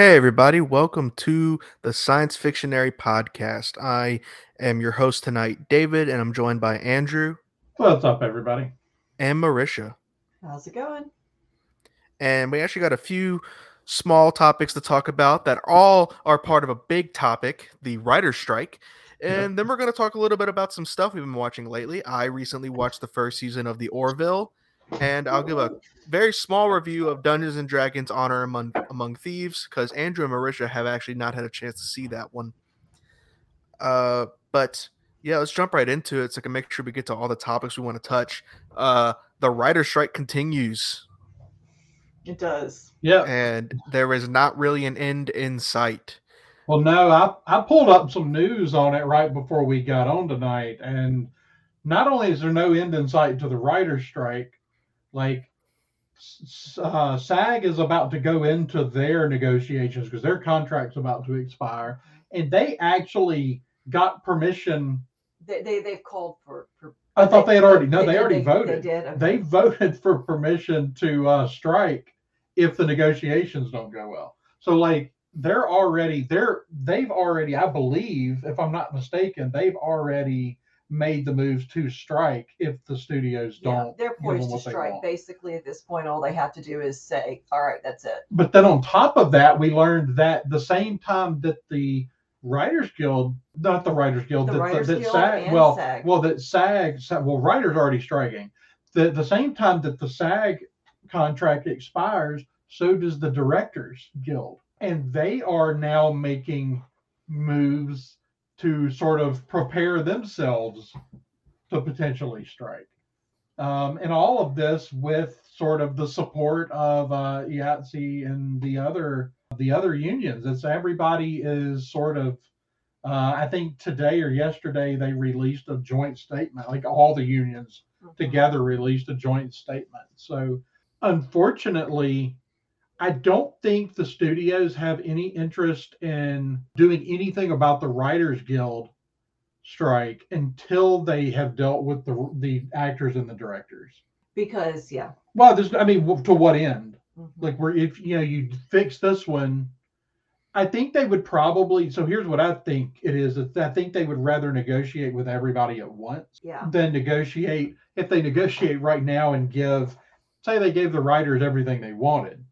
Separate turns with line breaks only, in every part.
Hey, everybody, welcome to the Science Fictionary Podcast. I am your host tonight, David, and I'm joined by Andrew
What's up, everybody?
and Marisha.
How's it going?
And we actually got a few small topics to talk about that all are part of a big topic the writer's strike. And then we're going to talk a little bit about some stuff we've been watching lately. I recently watched the first season of The Orville, and I'll give a very small review of Dungeons and Dragons Honor Among, Among Thieves because Andrew and Marisha have actually not had a chance to see that one. Uh, but yeah, let's jump right into it so I can make sure we get to all the topics we want to touch. Uh, the writer's strike continues,
It does.
Yeah.
and there is not really an end in sight.
Well, no, I, I pulled up some news on it right before we got on tonight. And not only is there no end in sight to the writer's strike, like uh, SAG is about to go into their negotiations because their contract's about to expire. And they actually got permission.
They, they they've called for. for
I thought they had already, no, they
did-
already
They
voted.
did. Okay.
They voted for permission to uh, strike if the negotiations don't go well. So like they're already they're they've already I believe if I'm not mistaken they've already made the moves to strike if the studios
yeah,
don't.
they're
give them
poised to strike. Basically, at this point, all they have to do is say, "All right, that's it."
But then on top of that, we learned that the same time that the Writers Guild, not the Writers Guild,
The
that,
Writers
that
Guild
SAG,
and
well,
SAG.
well, that SAG, SAG, well, writers already striking. The the same time that the SAG contract expires, so does the Directors Guild, and they are now making moves to sort of prepare themselves to potentially strike. Um, and all of this with sort of the support of uh, IATSE and the other the other unions. It's everybody is sort of. Uh, I think today or yesterday they released a joint statement. Like all the unions
Mhm.
together released a joint statement. So unfortunately, I don't think the studios have any interest in doing anything about the Writers Guild strike until they have dealt with the the actors and the directors.
Because yeah,
Well, this I mean, to what end?
Mhm.
Like, where if you know you fix this one, I think they would probably. So here's what I think it is. is I think they would rather negotiate with everybody at once
yeah,
than negotiate. If they negotiate right now and give, say, they gave the writers everything they wanted,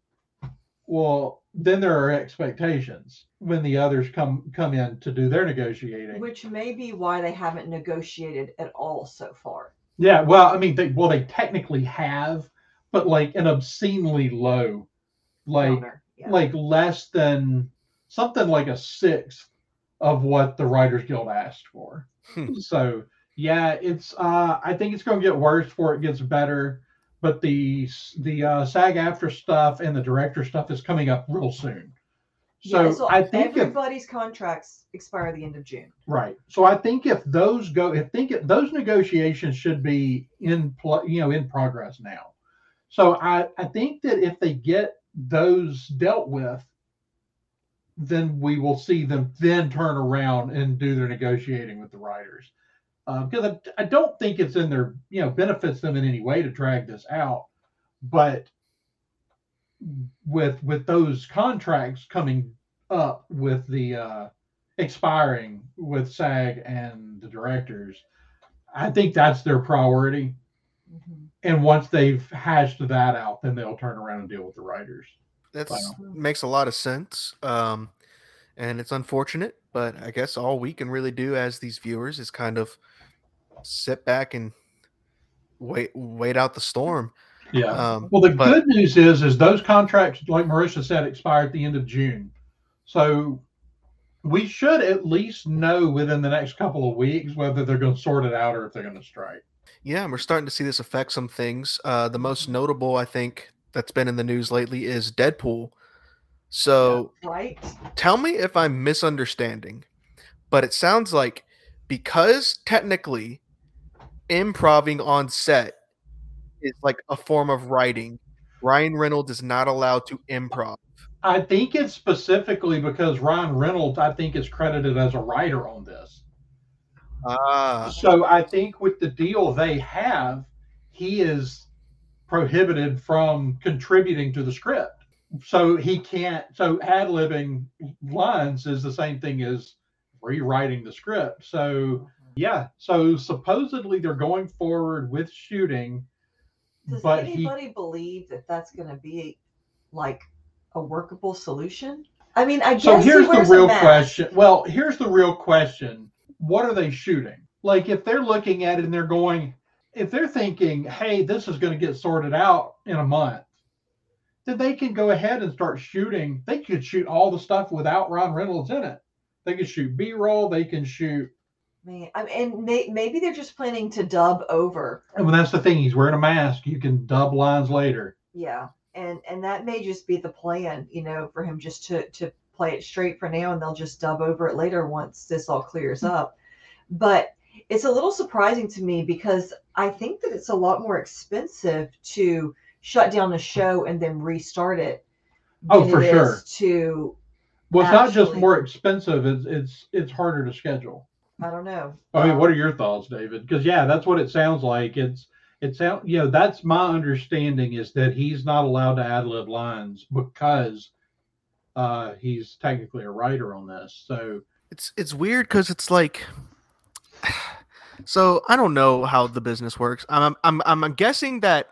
well, then there are expectations when the others come come in to do their negotiating.
which may be why they haven't negotiated at all so far.
Yeah, well, I mean, they well, they technically have, but like an obscenely low, like
yeah.
like less than something like a sixth of what the Writers Guild asked for.
Hmm.
so yeah, it's uh, I think it's going to get worse before it gets better. But the the uh, SAG-AFTRA stuff and the director stuff is coming up real soon. So,
Yeah, so
I think if
everybody's contracts expire the end of June.
Right. So I think if those go, I think if those negotiations should be in play, you know, in progress now. So I, I think that if they get those dealt with, then we will see them then turn around and do their negotiating with the writers. Uh, because I, I don't think it's in their, you know, benefits them in any way to drag this out. But with with those contracts coming up with the uh, expiring with SAG and the directors, I think that's their priority.
Mhm.
And once they've hashed that out, then they'll turn around and deal with the writers.
That
Wow.
makes a lot of sense. Um, and it's unfortunate, but I guess all we can really do as these viewers is kind of sit back and wait wait out the storm.
Yeah.
Um,
well, the
but-
good news is, is those contracts, like Marisha said, expire at the end of June. So we should at least know within the next couple of weeks whether they're going to sort it out or if they're going to strike.
Yeah, and we're starting to see this affect some things. Uh, the most notable, I think, that's been in the news lately is Deadpool. So
Right?
tell me if I'm misunderstanding, but it sounds like because technically improving on set is like a form of writing, Ryan Reynolds is not allowed to improv.
I think it's specifically because Ryan Reynolds, I think, is credited as a writer on this.
Ah,
So I think with the deal they have, he is prohibited from contributing to the script. so he can't. So ad libbing lines is the same thing as rewriting the script. So yeah. So supposedly they're going forward with shooting,
Does
but he
anybody believe that that's going to be like a workable solution? I mean, I guess
So
he
here's the
wears a
real question. Well, here's the real question. What are they shooting? Like if they're looking at it and they're going, if they're thinking, hey, this is going to get sorted out in a month, then they can go ahead and start shooting. They could shoot all the stuff without Ryan Reynolds in it. They could shoot B roll. They can shoot.
Man, I mean, and may, maybe they're just planning to dub over.
And when that's the thing, he's wearing a mask. You can dub lines later.
Yeah, and and that may just be the plan, you know, for him just to to play it straight for now, and they'll just dub over it later once this all clears hmm. up. But it's a little surprising to me because I think that it's a lot more expensive to shut down a show and then restart it.
Oh, for sure.
To
Well, it's not just more expensive. It's it's it's harder to schedule.
I don't know.
I mean,
Um,
what are your thoughts, David? Because yeah, that's what it sounds like. It's it sound you know that's my understanding is that he's not allowed to ad lib lines because uh, he's technically a writer on this. So
It's it's weird because it's like, so I don't know how the business works. I'm I'm I'm guessing that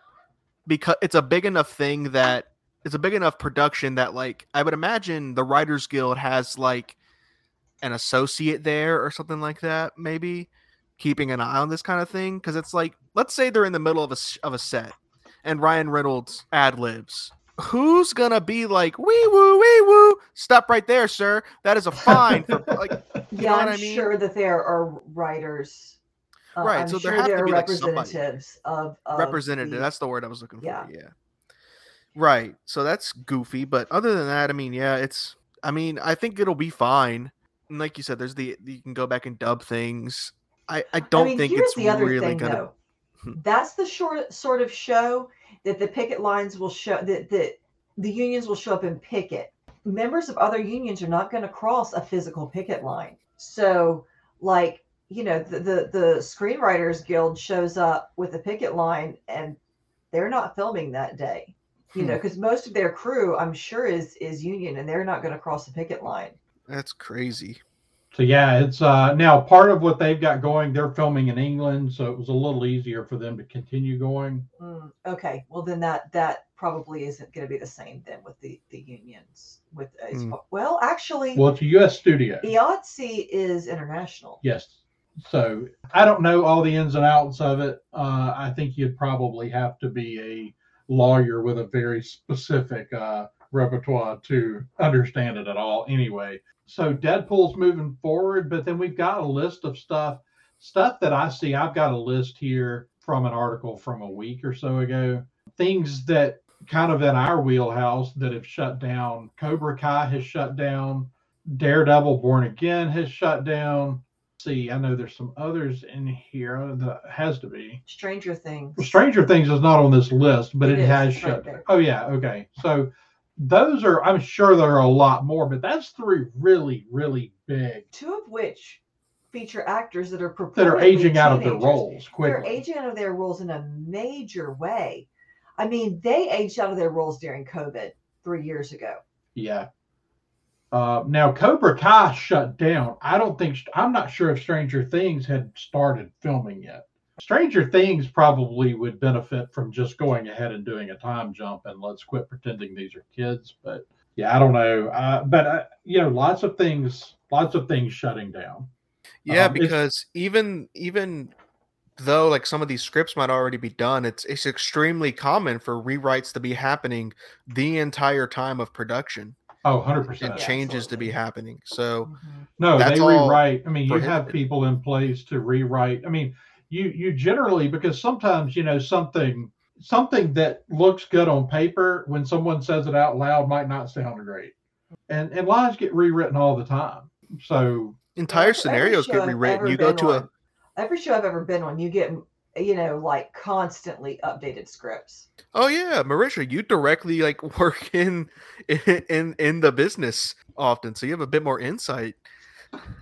because it's a big enough thing that it's a big enough production that like I would imagine the Writers Guild has like an associate there or something like that, maybe keeping an eye on this kind of thing. Because it's like, let's say they're in the middle of a s- of a set, and Ryan Reynolds ad libs. Who's gonna be like wee woo wee woo? Stop right there, sir. That is a fine for like
yeah,
know what
I'm
I mean?
sure that there are writers. Uh,
Right,
I'm
so there have to
there are
be, like, somebody.
representatives of, of
representative.
the-
That's the word I was looking
yeah.
for. Yeah. Right. So that's goofy, but other than that, I mean, yeah, it's. I mean, I think it'll be fine. Like you said, there's the you can go back and dub things. I I don't
I mean,
think
here's
it's
the other
really
thing,
gonna.
though.
Hmm.
That's the short sort of show that the picket lines will show that the the unions will show up and picket. Members of other unions are not going to cross a physical picket line. So, like you know, the, the the screenwriters guild shows up with a picket line, and they're not filming that day. You
Hmm.
know, because most of their crew, I'm sure, is is union, and they're not going to cross the picket line.
That's crazy.
so yeah, it's uh, now part of what they've got going. They're filming in England, so it was a little easier for them to continue going.
Mm, okay, well then that that probably isn't going to be the same then with the the unions. With as
Mm.
well, actually,
Well, it's a U.S. studio.
IATSE is international.
Yes. So I don't know all the ins and outs of it. Uh, I think you'd probably have to be a lawyer with a very specific uh, repertoire to understand it at all, anyway. So Deadpool's moving forward, but then we've got a list of stuff, stuff that I see. I've got a list here from an article from a week or so ago. Things that kind of in our wheelhouse that have shut down. Cobra Kai has shut down. Daredevil Born Again has shut down. See, I know there's some others in here that has to be.
Stranger Things.
Stranger Things is not on this list, but
It
it, has
it's right
shut.
there.
oh yeah, okay. So those are. I'm sure there are a lot more, but that's three really, really big
Two of which feature actors that are
that are aging out of their
roles
roles
They're aging out of their roles in a major way. I mean, they aged out of their roles during COVID three years ago.
Yeah. Uh, now Cobra Kai shut down. I don't think I'm not sure if Stranger Things had started filming yet. Stranger Things probably would benefit from just going ahead and doing a time jump and let's quit pretending these are kids. But yeah, I don't know. Uh, but uh, you know, lots of things, lots of things shutting down.
Yeah,
Um,
because even even though like some of these scripts might already be done, it's it's extremely common for rewrites to be happening the entire time of production
Oh, 100
and
percent.
Yeah,
changes to be happening. So
No,
That's
they
all
rewrite. I mean, you have people in place to rewrite. I mean, you you generally because sometimes you know something something that looks good on paper when someone says it out loud might not sound great, and and lines get rewritten all the time. So
entire scenarios get rewritten. You go
been
to a
every show I've ever been on, you get you know like constantly updated scripts.
Oh yeah, Marisha, you directly like work in in in, in the business often, so you have a bit more insight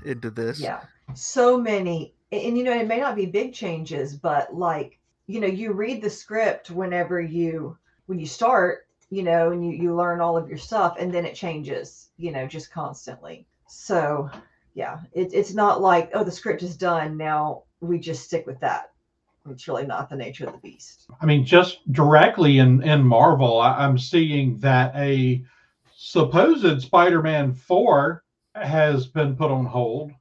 into this.
Yeah, so many, and, you know it may not be big changes, but like you know you read the script whenever you when you start. you know, and you, you learn all of your stuff and then it changes, you know, just constantly. So yeah, it, it's not like, oh, the script is done. Now we just stick with that. It's really not the nature of the beast.
I mean, just directly in in Marvel, I, I'm seeing that a supposed Spider-Man four has been put on hold.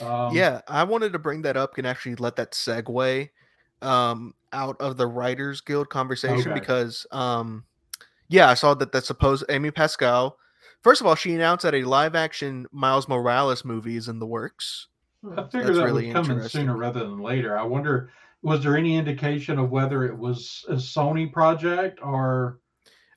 Um,
yeah, I wanted to bring that up and actually let that segue um, out of the Writers Guild conversation
Okay.
because, um, yeah, I saw that that supposed Amy Pascal. First of all, she announced that a live-action Miles Morales movie is in the works.
Hmm.
I figured
That's
that
really
was coming
interesting.
sooner rather than later. I wonder, was there any indication of whether it was a Sony project or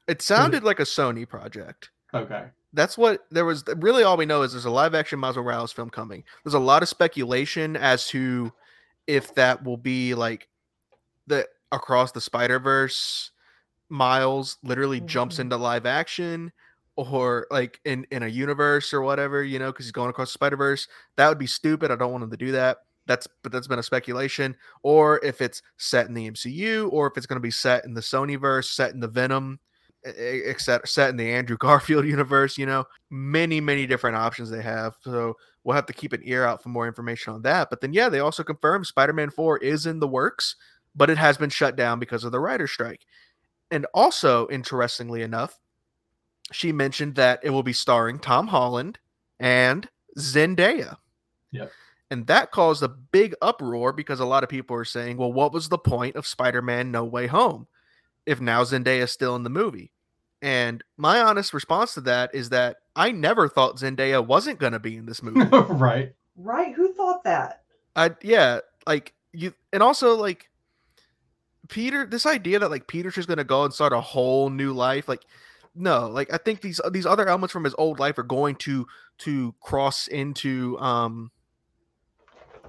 It sounded like a Sony project.
okay?
That's what there was. Really, all we know is there's a live-action Miles Morales film coming. There's a lot of speculation as to if that will be like the across the Spider Verse. Miles literally jumps
Mhm.
into live action, or like in in a universe or whatever, you know, because he's going across the Spider Verse. That would be stupid. I don't want him to do that. That's but that's been a speculation. Or if it's set in the MCU, or if it's going to be set in the Sony verse, set in the Venom, except set in the Andrew Garfield universe. You know, many many different options they have. So we'll have to keep an ear out for more information on that. But then yeah, they also confirmed Spider-Man Four is in the works, but it has been shut down because of the writer's strike. And also, interestingly enough, she mentioned that it will be starring Tom Holland and Zendaya.
Yep.
And that caused a big uproar because a lot of people are saying, well, what was the point of Spider Man No Way Home if now Zendaya is still in the movie? And my honest response to that is that I never thought Zendaya wasn't going to be in this movie.
right.
Right? Who thought that?
I yeah, like you and also like Peter this idea that like Peter's just going to go and start a whole new life like no, like I think these these other elements from his old life are going to to cross into um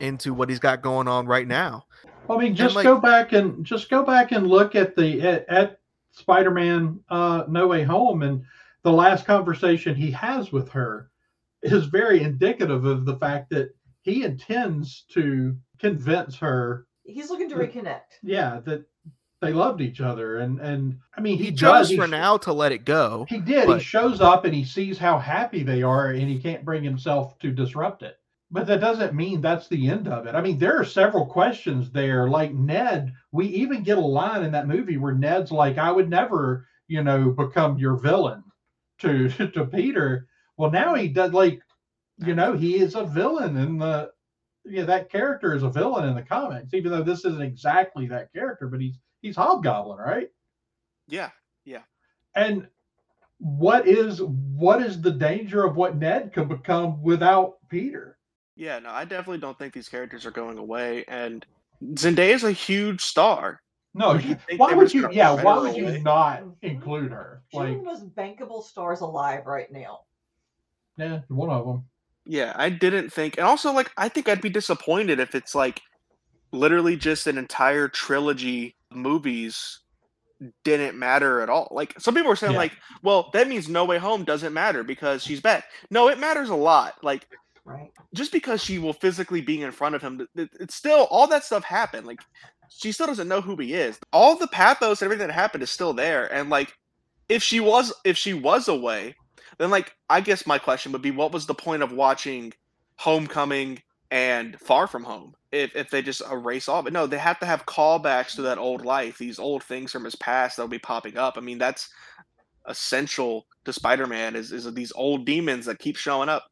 into what he's got going on right now.
I mean, just
like-
go back and just go back and look at the at, at Spider-Man uh, No Way Home and the last conversation he has with her is very indicative of the fact that he intends to convince her,
He's looking to
Yeah.
reconnect.
yeah, that they loved each other, and and I mean,
He,
he,
chose
does.
for
sh-
now to let it go.
He did.
but-
He shows up and he sees how happy they are, and he can't bring himself to disrupt it. But that doesn't mean that's the end of it. I mean, there are several questions there. Like Ned, we even get a line in that movie where Ned's like, "I would never, you know, become your villain," to to Peter. Well, now he does. Like, you know, he is a villain in the. Yeah, that character is a villain in the comics, even though this isn't exactly that character. But he's he's Hobgoblin, right?
Yeah. Yeah.
And what is what is the danger of what Ned could become without Peter?
Yeah, no, I definitely don't think these characters are going away. And Zendaya is a huge star.
No,
Would you
you- why would
would
you? Yeah, why would you
away?
not include her?
She's one of the most bankable stars alive right now.
yeah, one of them.
Yeah, I didn't think, and also like I think I'd be disappointed if it's like literally just an entire trilogy of movies didn't matter at all. Like some people are saying,
Yeah.
like, well, that means No Way Home doesn't matter because she's back. No, it matters a lot. Like
Right.
just because she will physically be in front of him, it- it- it's still all that stuff happened. Like she still doesn't know who he is. All the pathos and everything that happened is still there. And like if she was if she was away, then like I guess my question would be what was the point of watching Homecoming and Far From Home if if they just erase all it? No, they have to have callbacks to that old life, these old things from his past that'll be popping up. I mean, that's essential to Spider-Man is, is these old demons that keep showing up.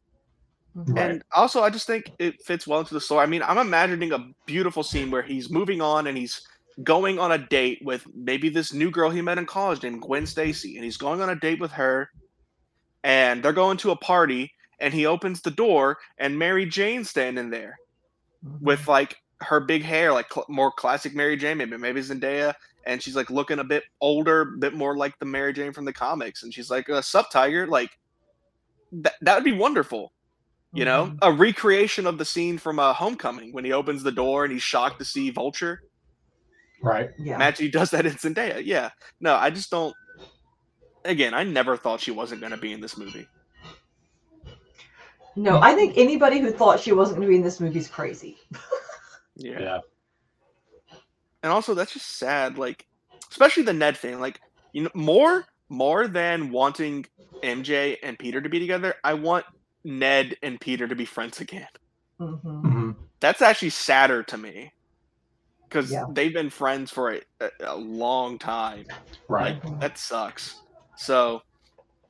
Right.
And also, I just think it fits well into the story. I mean, I'm imagining a beautiful scene where he's moving on and he's going on a date with maybe this new girl he met in college named Gwen Stacy, and he's going on a date with her, and they're going to a party, and he opens the door, and Mary Jane's standing there
Mhm.
with like her big hair, like cl- more classic Mary Jane, maybe maybe Zendaya, and she's like looking a bit older, a bit more like the Mary Jane from the comics, and she's like, uh, "Sup, Tiger?" Like that that would be wonderful you know
Mhm.
a recreation of the scene from uh, homecoming when he opens the door and he's shocked to see vulture
Right.
Yeah.
imagine he does that in zendaya yeah no i just don't again i never thought she wasn't going to be in this movie
No, I think anybody who thought she wasn't going to be in this movie is crazy.
yeah.
Yeah.
and also that's just sad like especially the ned thing like you know more more than wanting MJ and Peter to be together, I want Ned and Peter to be friends again.
Mhm.
Mhm.
That's actually sadder to me because
Yeah.
they've been friends for a, a, a long time.
Right.
Like that sucks. So,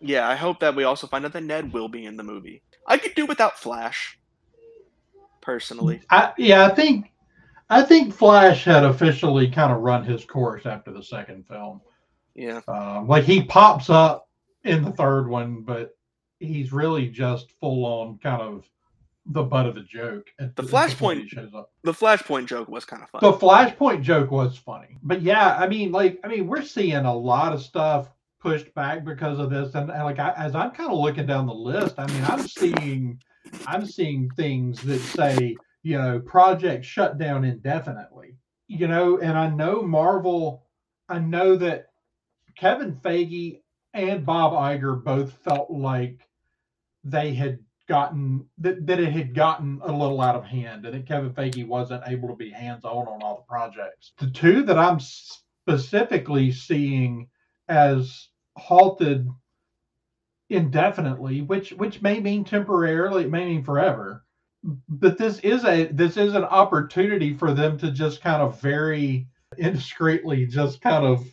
yeah, I hope that we also find out that Ned will be in the movie. I could do without Flash, personally.
I, yeah, I think I think Flash had officially kind of run his course after the second film.
Yeah,
Um, like he pops up in the third one, but he's really just full on kind of the butt of the joke.
The Flashpoint-
shows up.
the Flashpoint joke was kind of funny.
The Flashpoint joke was funny, but yeah, I mean, like, I mean, we're seeing a lot of stuff pushed back because of this, and, and like, I, as I'm kind of looking down the list, I mean, I'm seeing, I'm seeing things that say, you know, project shut down indefinitely, you know, and I know Marvel, I know that Kevin Feige and Bob Iger both felt like they had gotten that, that it had gotten a little out of hand and that Kevin Feige wasn't able to be hands on on all the projects. The two that I'm specifically seeing as halted indefinitely, which which may mean temporarily, it may mean forever. But this is a this is an opportunity for them to just kind of very indiscreetly just kind of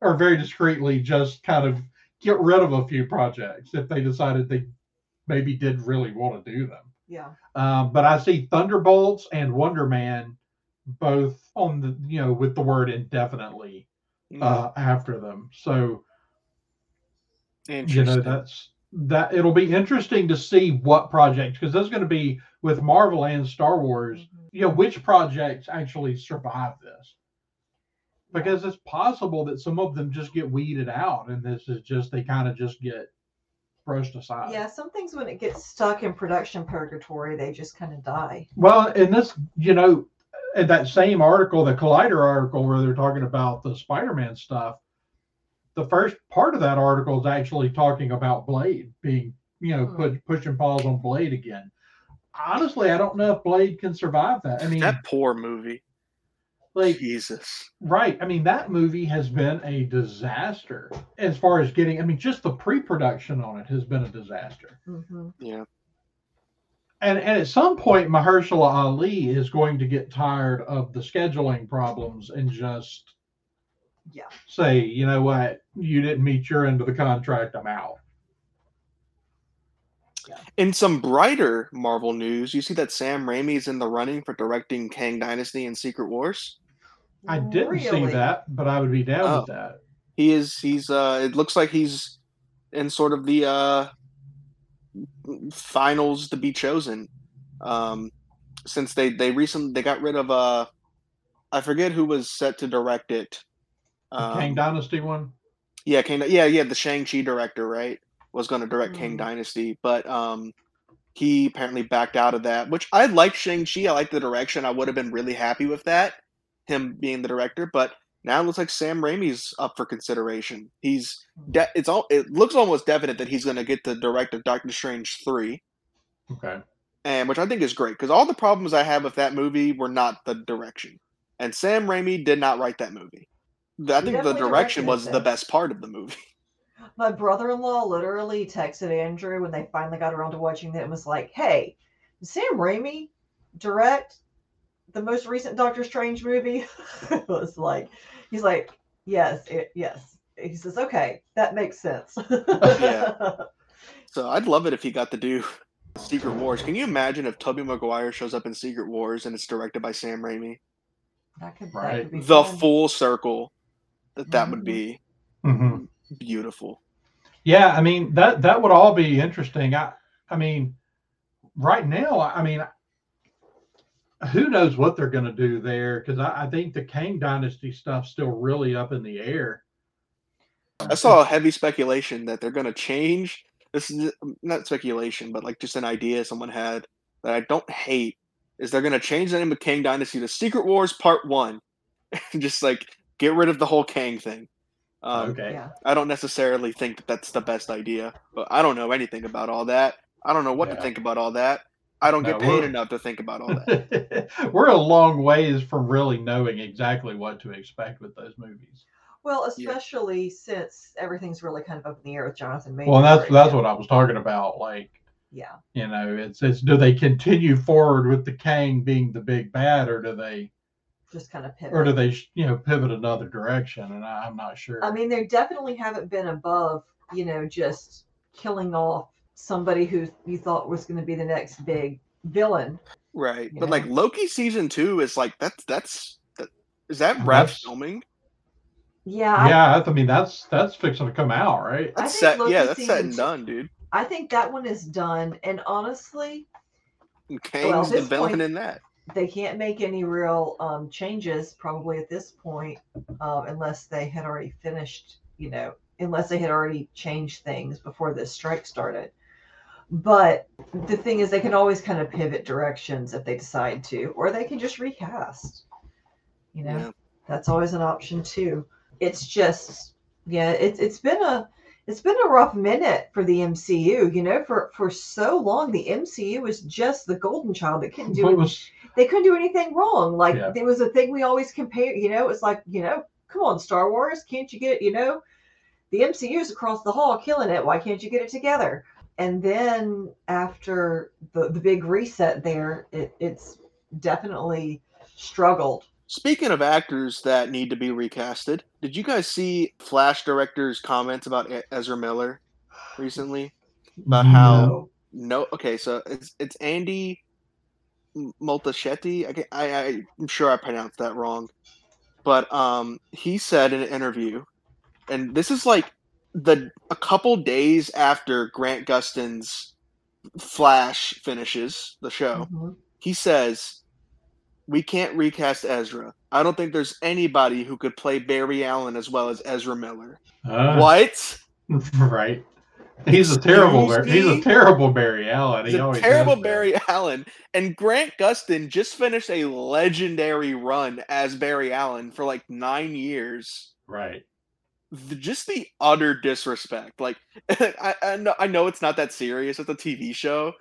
or very discreetly just kind of get rid of a few projects if they decided they maybe did really want to do them.
Yeah.
Um, but I see Thunderbolts and Wonder Man both on the you know with the word indefinitely
Mm,
uh, after them. So you know that's that it'll be interesting to see what projects because there's going to be with Marvel and Star Wars.
Mhm.
You know which projects actually survive this because it's possible that some of them just get weeded out and this is just they kind of just get brushed aside.
Yeah, some things when it gets stuck in production purgatory, they just kind of die.
Well, and this, you know, in that same article, the Collider article where they're talking about the Spider-Man stuff, the first part of that article is actually talking about Blade being, you know,
Hmm.
put pushing pause on Blade again. Honestly, I don't know if Blade can survive that. I mean,
that poor movie.
Like
Jesus.
Right. I mean, that movie has been a disaster as far as getting, I mean, just the pre production on it has been a disaster.
hmm
Yeah.
And, and at some point, Mahershala Ali is going to get tired of the scheduling problems and just
Yeah.
say, you know what, you didn't meet your end of the contract, I'm out.
In some brighter Marvel news, you see that Sam Raimi is in the running for directing Kang Dynasty and Secret Wars.
I didn't see that, but I would be down
Oh.
with that.
He is. He's. Uh. It looks like he's in sort of the uh finals to be chosen. Um, since they they recently they got rid of uh, I forget who was set to direct it.
The
Um,
Kang Dynasty one.
Yeah, Kang. Yeah, yeah. The Shang Chi director, right, was going to direct Kang
Mhm.
Dynasty, but um, he apparently backed out of that. Which I like Shang Chi. I like the direction. I would have been really happy with that, him being the director. But now it looks like Sam Raimi's up for consideration. He's. De- it's all. It looks almost definite that he's going to get the direct of Doctor Strange three,
Okay.
and which I think is great because all the problems I have with that movie were not the direction, and Sam Raimi did not write that movie. I think the direction was
it,
the best part of the movie.
My brother-in-law literally texted Andrew when they finally got around to watching it and was like, "Hey, Sam Raimi direct the most recent Doctor Strange movie?" it was like, he's like, "Yes, it, yes." He says, "Okay, that makes sense."
Yeah. So I'd love it if he got to do Secret Wars. Can you imagine if Tobey Maguire shows up in Secret Wars and it's directed by Sam Raimi?
That could, that could be
The
fun.
full circle that that would
Mhm.
be
hmm
beautiful.
Yeah, I mean that that would all be interesting. I I mean, right now, I mean, who knows what they're going to do there? Because I, I think the Kang Dynasty stuff's still really up in the air.
I saw a heavy speculation that they're going to change. This is not speculation, but like just an idea someone had that I don't hate. Is they're going to change the name of Kang Dynasty to Secret Wars Part One, and just like get rid of the whole Kang thing. Um,
okay.
Yeah.
I don't necessarily think that that's the best idea, but I don't know anything about all that. I don't know what
Yeah.
to think about all that. I don't
No,
get paid enough to think about all that.
We're a long ways from really knowing exactly what to expect with those movies.
Well, especially since everything's really kind of up in the air with Jonathan Major.
Well, and that's
right
that's
now.
what I was talking about. Like,
Yeah.
you know, it's it's do they continue forward with the Kang being the big bad, or do they
Just kind of pivot.
or do they you know pivot another direction? And I, I'm not sure.
I mean, they definitely haven't been above, you know, just killing off somebody who you thought was going to be the next big villain.
Right.
You
But like? Loki season two is like that's that's that is that wrap filming?
Yeah.
Yeah, that's- I mean that's that's fixing to come out, right?
I
That's
think
set
Loki
yeah, that's set
season
and done, dude.
I think that one is done. And honestly,
And Kang's
this
the villain
point-
in that.
they can't make any real um, changes probably at this point uh, unless they had already finished you know unless they had already changed things before this strike started but the thing is they can always kind of pivot directions if they decide to or they can just recast you know
Yeah.
that's always an option too it's just yeah it's it's been a it's been a rough minute for the MCU. You know, for for so long, the MCU was just the golden child that couldn't do
What was
they couldn't do anything wrong. Like
Yeah.
there was a thing we always compare, you know, it's like, you know, come on, Star Wars, can't you get it, you know? The MCU's across the hall killing it. Why can't you get it together? And then after the, the big reset there, it, it's definitely struggled.
Speaking of actors that need to be recasted, did you guys see Flash director's comments about Ezra Miller recently? About how no, okay, so it's it's Andy M- I, can- I I- I'm sure I pronounced that wrong, but um, he said in an interview, and this is like the a couple days after Grant Gustin's Flash finishes the show.
mhm.
He says, "We can't recast Ezra. I don't think there's anybody who could play Barry Allen as well as Ezra Miller."
uh,
what?
right? He's a terrible. Bar- he's a terrible Barry Allen.
He's
He
a
always
terrible. Barry Allen. And Grant Gustin just finished a legendary run as Barry Allen for like nine years.
Right.
The- just the utter disrespect. Like, I, I, know, I know it's not that serious. It's a TV show.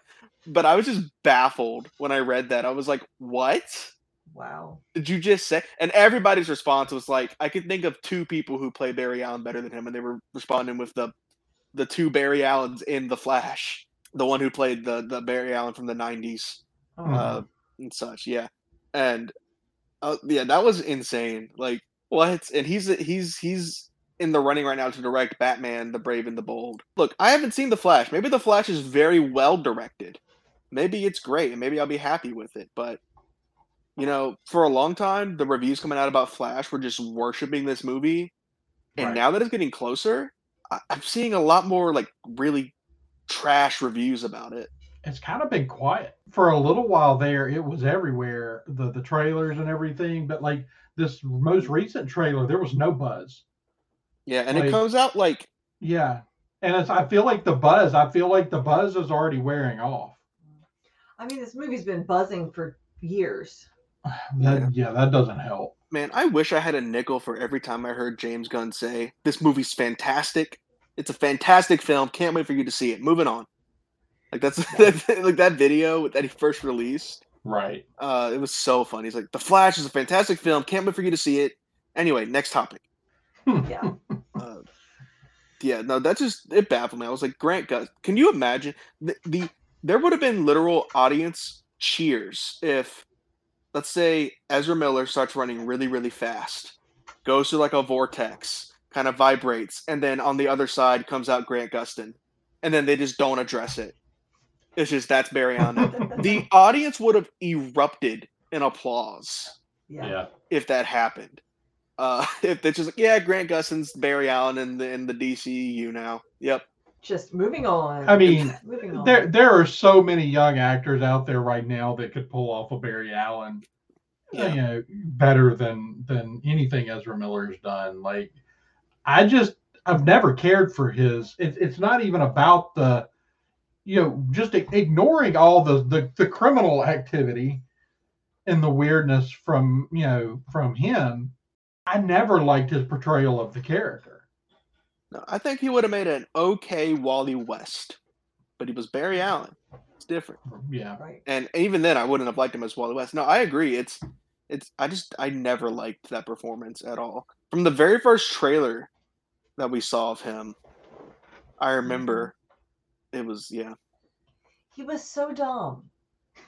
But I was just baffled when I read that. I was like, what?
Wow.
Did you just say? And everybody's response was like, I could think of two people who play Barry Allen better than him. And they were responding with the the two Barry Allens in The Flash. The one who played the, the Barry Allen from the 90s
Oh,
uh, and such. Yeah, and uh, yeah, that was insane. Like what? And he's he's he's in the running right now to direct Batman: The Brave and the Bold. Look, I haven't seen the Flash. Maybe the Flash is very well directed. Maybe it's great, and maybe I'll be happy with it. But you know, for a long time, the reviews coming out about Flash were just worshiping this movie, and
Right.
now that it's getting closer, I- I'm seeing a lot more like really trash reviews about it.
It's kind of been quiet for a little while there. It was everywhere, the the trailers and everything. But like this most recent trailer, there was no buzz.
Yeah, and it comes out like
Yeah, and it's I feel like the buzz. I feel like the buzz is already wearing off.
I mean, this movie's been buzzing for years.
That, yeah, that doesn't help.
Man, I wish I had a nickel for every time I heard James Gunn say, This movie's fantastic. It's a fantastic film. Can't wait for you to see it. Moving on. Like that's like that video that he first released.
Right.
Uh, it was so funny. He's like, The Flash is a fantastic film. Can't wait for you to see it. Anyway, next topic.
Yeah.
Yeah, no, that just it baffled me. I was like, Grant Gus, can you imagine the, the there would have been literal audience cheers if, let's say, Ezra Miller starts running really, really fast, goes through like a vortex, kind of vibrates, and then on the other side comes out Grant Gustin, and then they just don't address it. It's just that's Barry Allen. the audience would have erupted in applause
yeah.
Yeah.
if that happened. Uh, if it's just like, yeah, Grant Gustin's Barry Allen in the in the DCU now. Yep.
Just moving on.
I mean,
moving on.
there there are so many young actors out there right now that could pull off a Barry Allen,
Yeah.
you know, better than than anything Ezra Miller's done. Like, I just I've never cared for his. It's it's not even about the, you know, just ignoring all the the the criminal activity and the weirdness from you know from him. I never liked his portrayal of the character.
No, I think he would have made an okay Wally West, but he was Barry Allen. It's different.
Yeah.
right.
And even then, I wouldn't have liked him as Wally West. No, I agree. It's it's. I just I never liked that performance at all. from the very first trailer that we saw of him, I mm-hmm. remember it was yeah.
He was so dumb.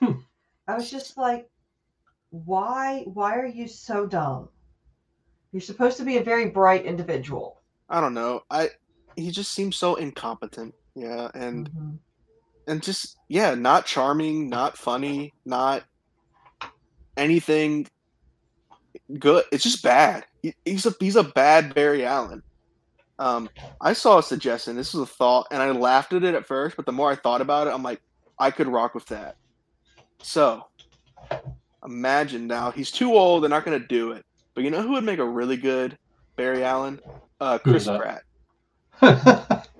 I was just like, why? Why are you so dumb? You're supposed to be a very bright individual.
I don't know. I he just seems so incompetent. Yeah, and
Mhm.
and just yeah, not charming, not funny, not anything good. It's just bad. He, he's a he's a bad Barry Allen. Um, I saw a suggestion. This was a thought, and I laughed at it at first, but the more I thought about it, I'm like, I could rock with that. So, imagine now he's too old. They're not going to do it. But you know who would make a really good Barry Allen? Uh, Chris? Pratt.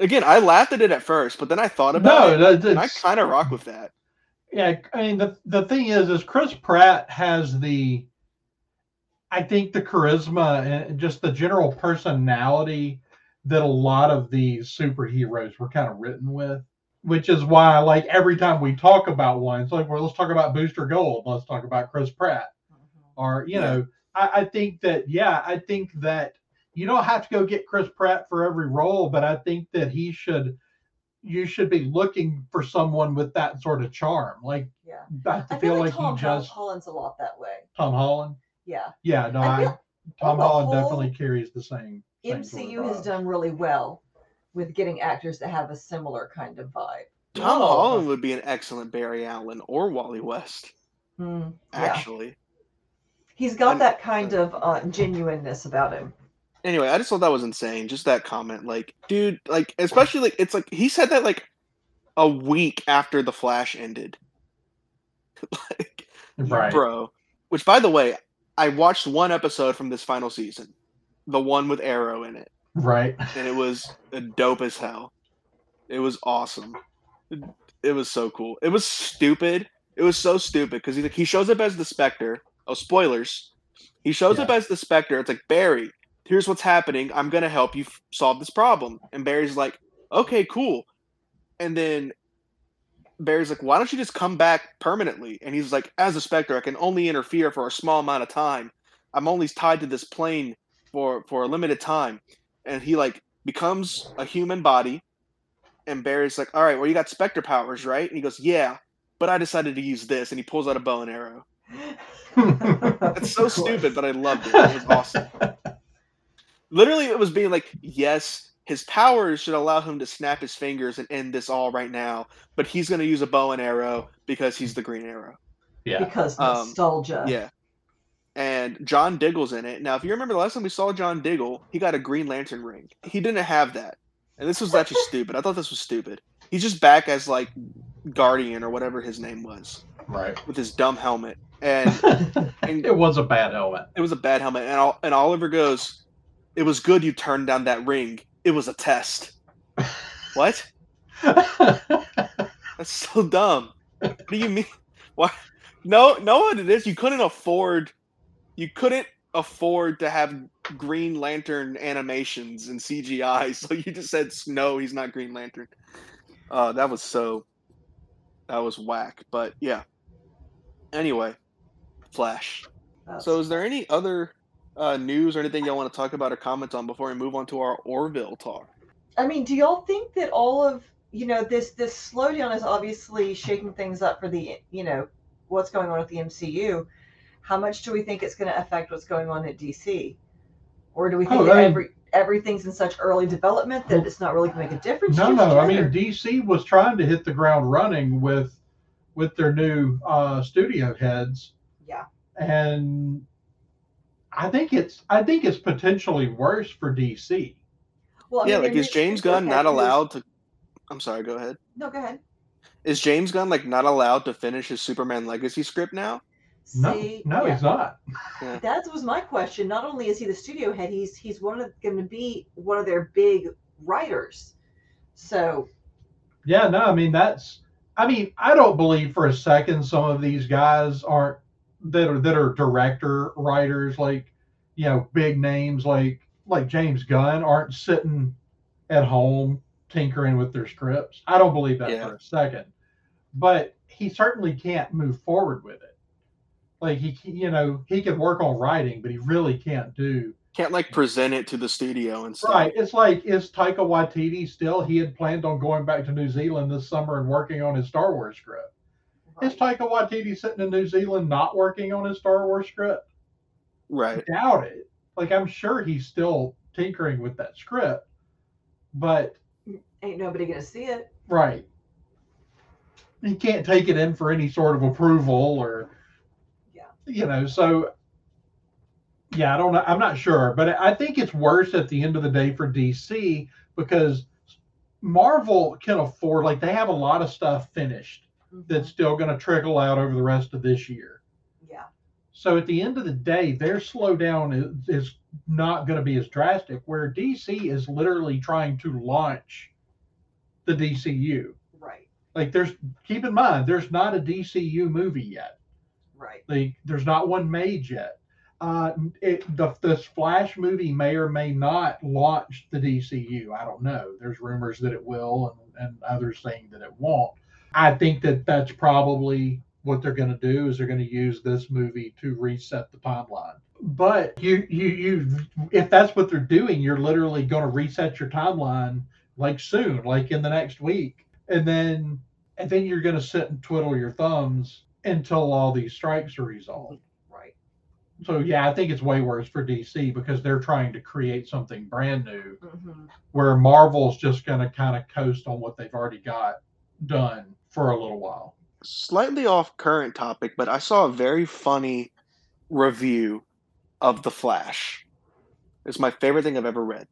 Again, I laughed at it at first, but then I thought about
no,
it, and I kind of rock with that.
Yeah, I mean the the thing is, is Chris Pratt has the, I think the charisma and just the general personality that a lot of these superheroes were kind of written with, which is why like every time we talk about one, it's like well, let's talk about Booster Gold, let's talk about Chris Pratt, or you
Yeah.
know, I, I think that yeah, I think that you don't have to go get Chris Pratt for every role, but I think that he should. You should be looking for someone with that sort of charm. Like
Yeah.
I
I
feel, like,
Tom
he
Hol-
just
Holland's a lot that way.
Tom Holland.
Yeah.
Yeah, no,
I
I, Tom
on
Holland definitely carries the same. same sort of
MCU has done really well with getting actors that have a similar kind of vibe.
Tom. Holland would be an excellent Barry Allen or Wally West,
Hmm, yeah.
actually.
He's got
And-
that kind of uh, genuineness about him.
Anyway, I just thought that was insane. Just that comment, like, dude, like, especially like it's like he said that like a week after the Flash ended, like,
Right.
bro. Which, by the way, I watched one episode from this final season, the one with Arrow in it,
Right.
and it was dope as hell. It was awesome. It, it was so cool. It was stupid. It was so stupid because he like, he shows up as the Spectre. Oh, spoilers! He shows up as the Spectre. It's like Barry. Here's what's happening. I'm gonna help you f- solve this problem. And Barry's like, okay, cool. And then Barry's like, why don't you just come back permanently? And he's like, as a Spectre, I can only interfere for a small amount of time. I'm only tied to this plane for for a limited time. And he like becomes a human body. And Barry's like, all right, well, you got Spectre powers, right? And he goes, yeah, but I decided to use this. And he pulls out a bow and arrow. It's so stupid, but I loved it. It was awesome. Literally, it was being like, yes, his powers should allow him to snap his fingers and end this all right now, but he's going to use a bow and arrow because he's the Green Arrow.
Yeah.
because
Um,
nostalgia.
Yeah. And John Diggle's in it. Now, if you remember the last time we saw John Diggle, he got a Green Lantern ring. He didn't have that. And this was actually stupid. I thought this was stupid. He's just back as like Guardian or whatever his name was
Right.
with his dumb helmet. And and
it was a bad helmet.
it was a bad helmet. And, Ol- and Oliver goes, It was good you turned down that ring. It was a test. What? That's so dumb. What do you mean? Why? No, no, what it is. You couldn't afford. You couldn't afford to have Green Lantern animations and CGI, so you just said no. He's not Green Lantern. Uh, that was so. That was whack. But yeah. Anyway, Flash.
That's-
So, is there any other uh, news or anything y'all want to talk about or comment on before we move on to our Orville talk?
I mean, do y'all think that all of you know this this slowdown is obviously shaking things up for the you know what's going on with the MCU? How much do we think it's going to affect what's going on at DC, or do we think
Oh,
that
I mean-
every everything's in such early development that it's not really going to make a difference?
no,
just
no. I mean, DC was trying to hit the ground running with with their new uh, studio heads.
Yeah.
And I think it's I think it's potentially worse for DC.
well, I
yeah,
mean,
like is James Gunn not allowed to? I'm sorry. Go ahead.
No, go ahead.
Is James Gunn like not allowed to finish his Superman Legacy script now?
No,
See,
no,
yeah.
he's not.
That was my question. Not only is he the studio head, he's he's one of going to be one of their big writers. So
Yeah, no, I mean that's I mean, I don't believe for a second some of these guys aren't that are that are director writers like you know, big names like like James Gunn aren't sitting at home tinkering with their scripts. I don't believe that
Yeah.
for a second. But he certainly can't move forward with it. Like he, you know, he can work on writing, but he really can't do
can't like present it to the studio and stuff.
Right. It's like, is Taika Waititi still? He had planned on going back to New Zealand this summer and working on his Star Wars script. Is
Right.
Taika Waititi sitting in New Zealand not working on his Star Wars script?
Right.
I doubt it. Like, I'm sure he's still tinkering with that script. But,
Ain't nobody gonna see it.
right. He can't take it in for any sort of approval or,
Yeah.
you know, so yeah, I don't know. I'm not sure, but I think it's worse at the end of the day for DC because Marvel can afford, like, they have a lot of stuff finished
Mhm.
that's still going to trickle out over the rest of this year.
yeah.
So at the end of the day, their slowdown is, is not going to be as drastic, where DC is literally trying to launch the DCU.
Right.
Like, there's, keep in mind, there's not a DCU movie yet.
Right.
Like, there's not one made yet. Uh, it, the this Flash movie may or may not launch the DCU. I don't know. There's rumors that it will, and, and others saying that it won't. I think that that's probably what they're going to do is they're going to use this movie to reset the timeline. But you, you, you, if that's what they're doing, you're literally going to reset your timeline like soon, like in the next week, and then, and then you're going to sit and twiddle your thumbs until all these strikes are resolved.
Right.
So yeah, I think it's way worse for DC because they're trying to create something brand new
hmm
where Marvel's just going to kind of coast on what they've already got done for a little while.
Slightly off current topic, but I saw a very funny review of The Flash. It's my favorite thing I've ever read.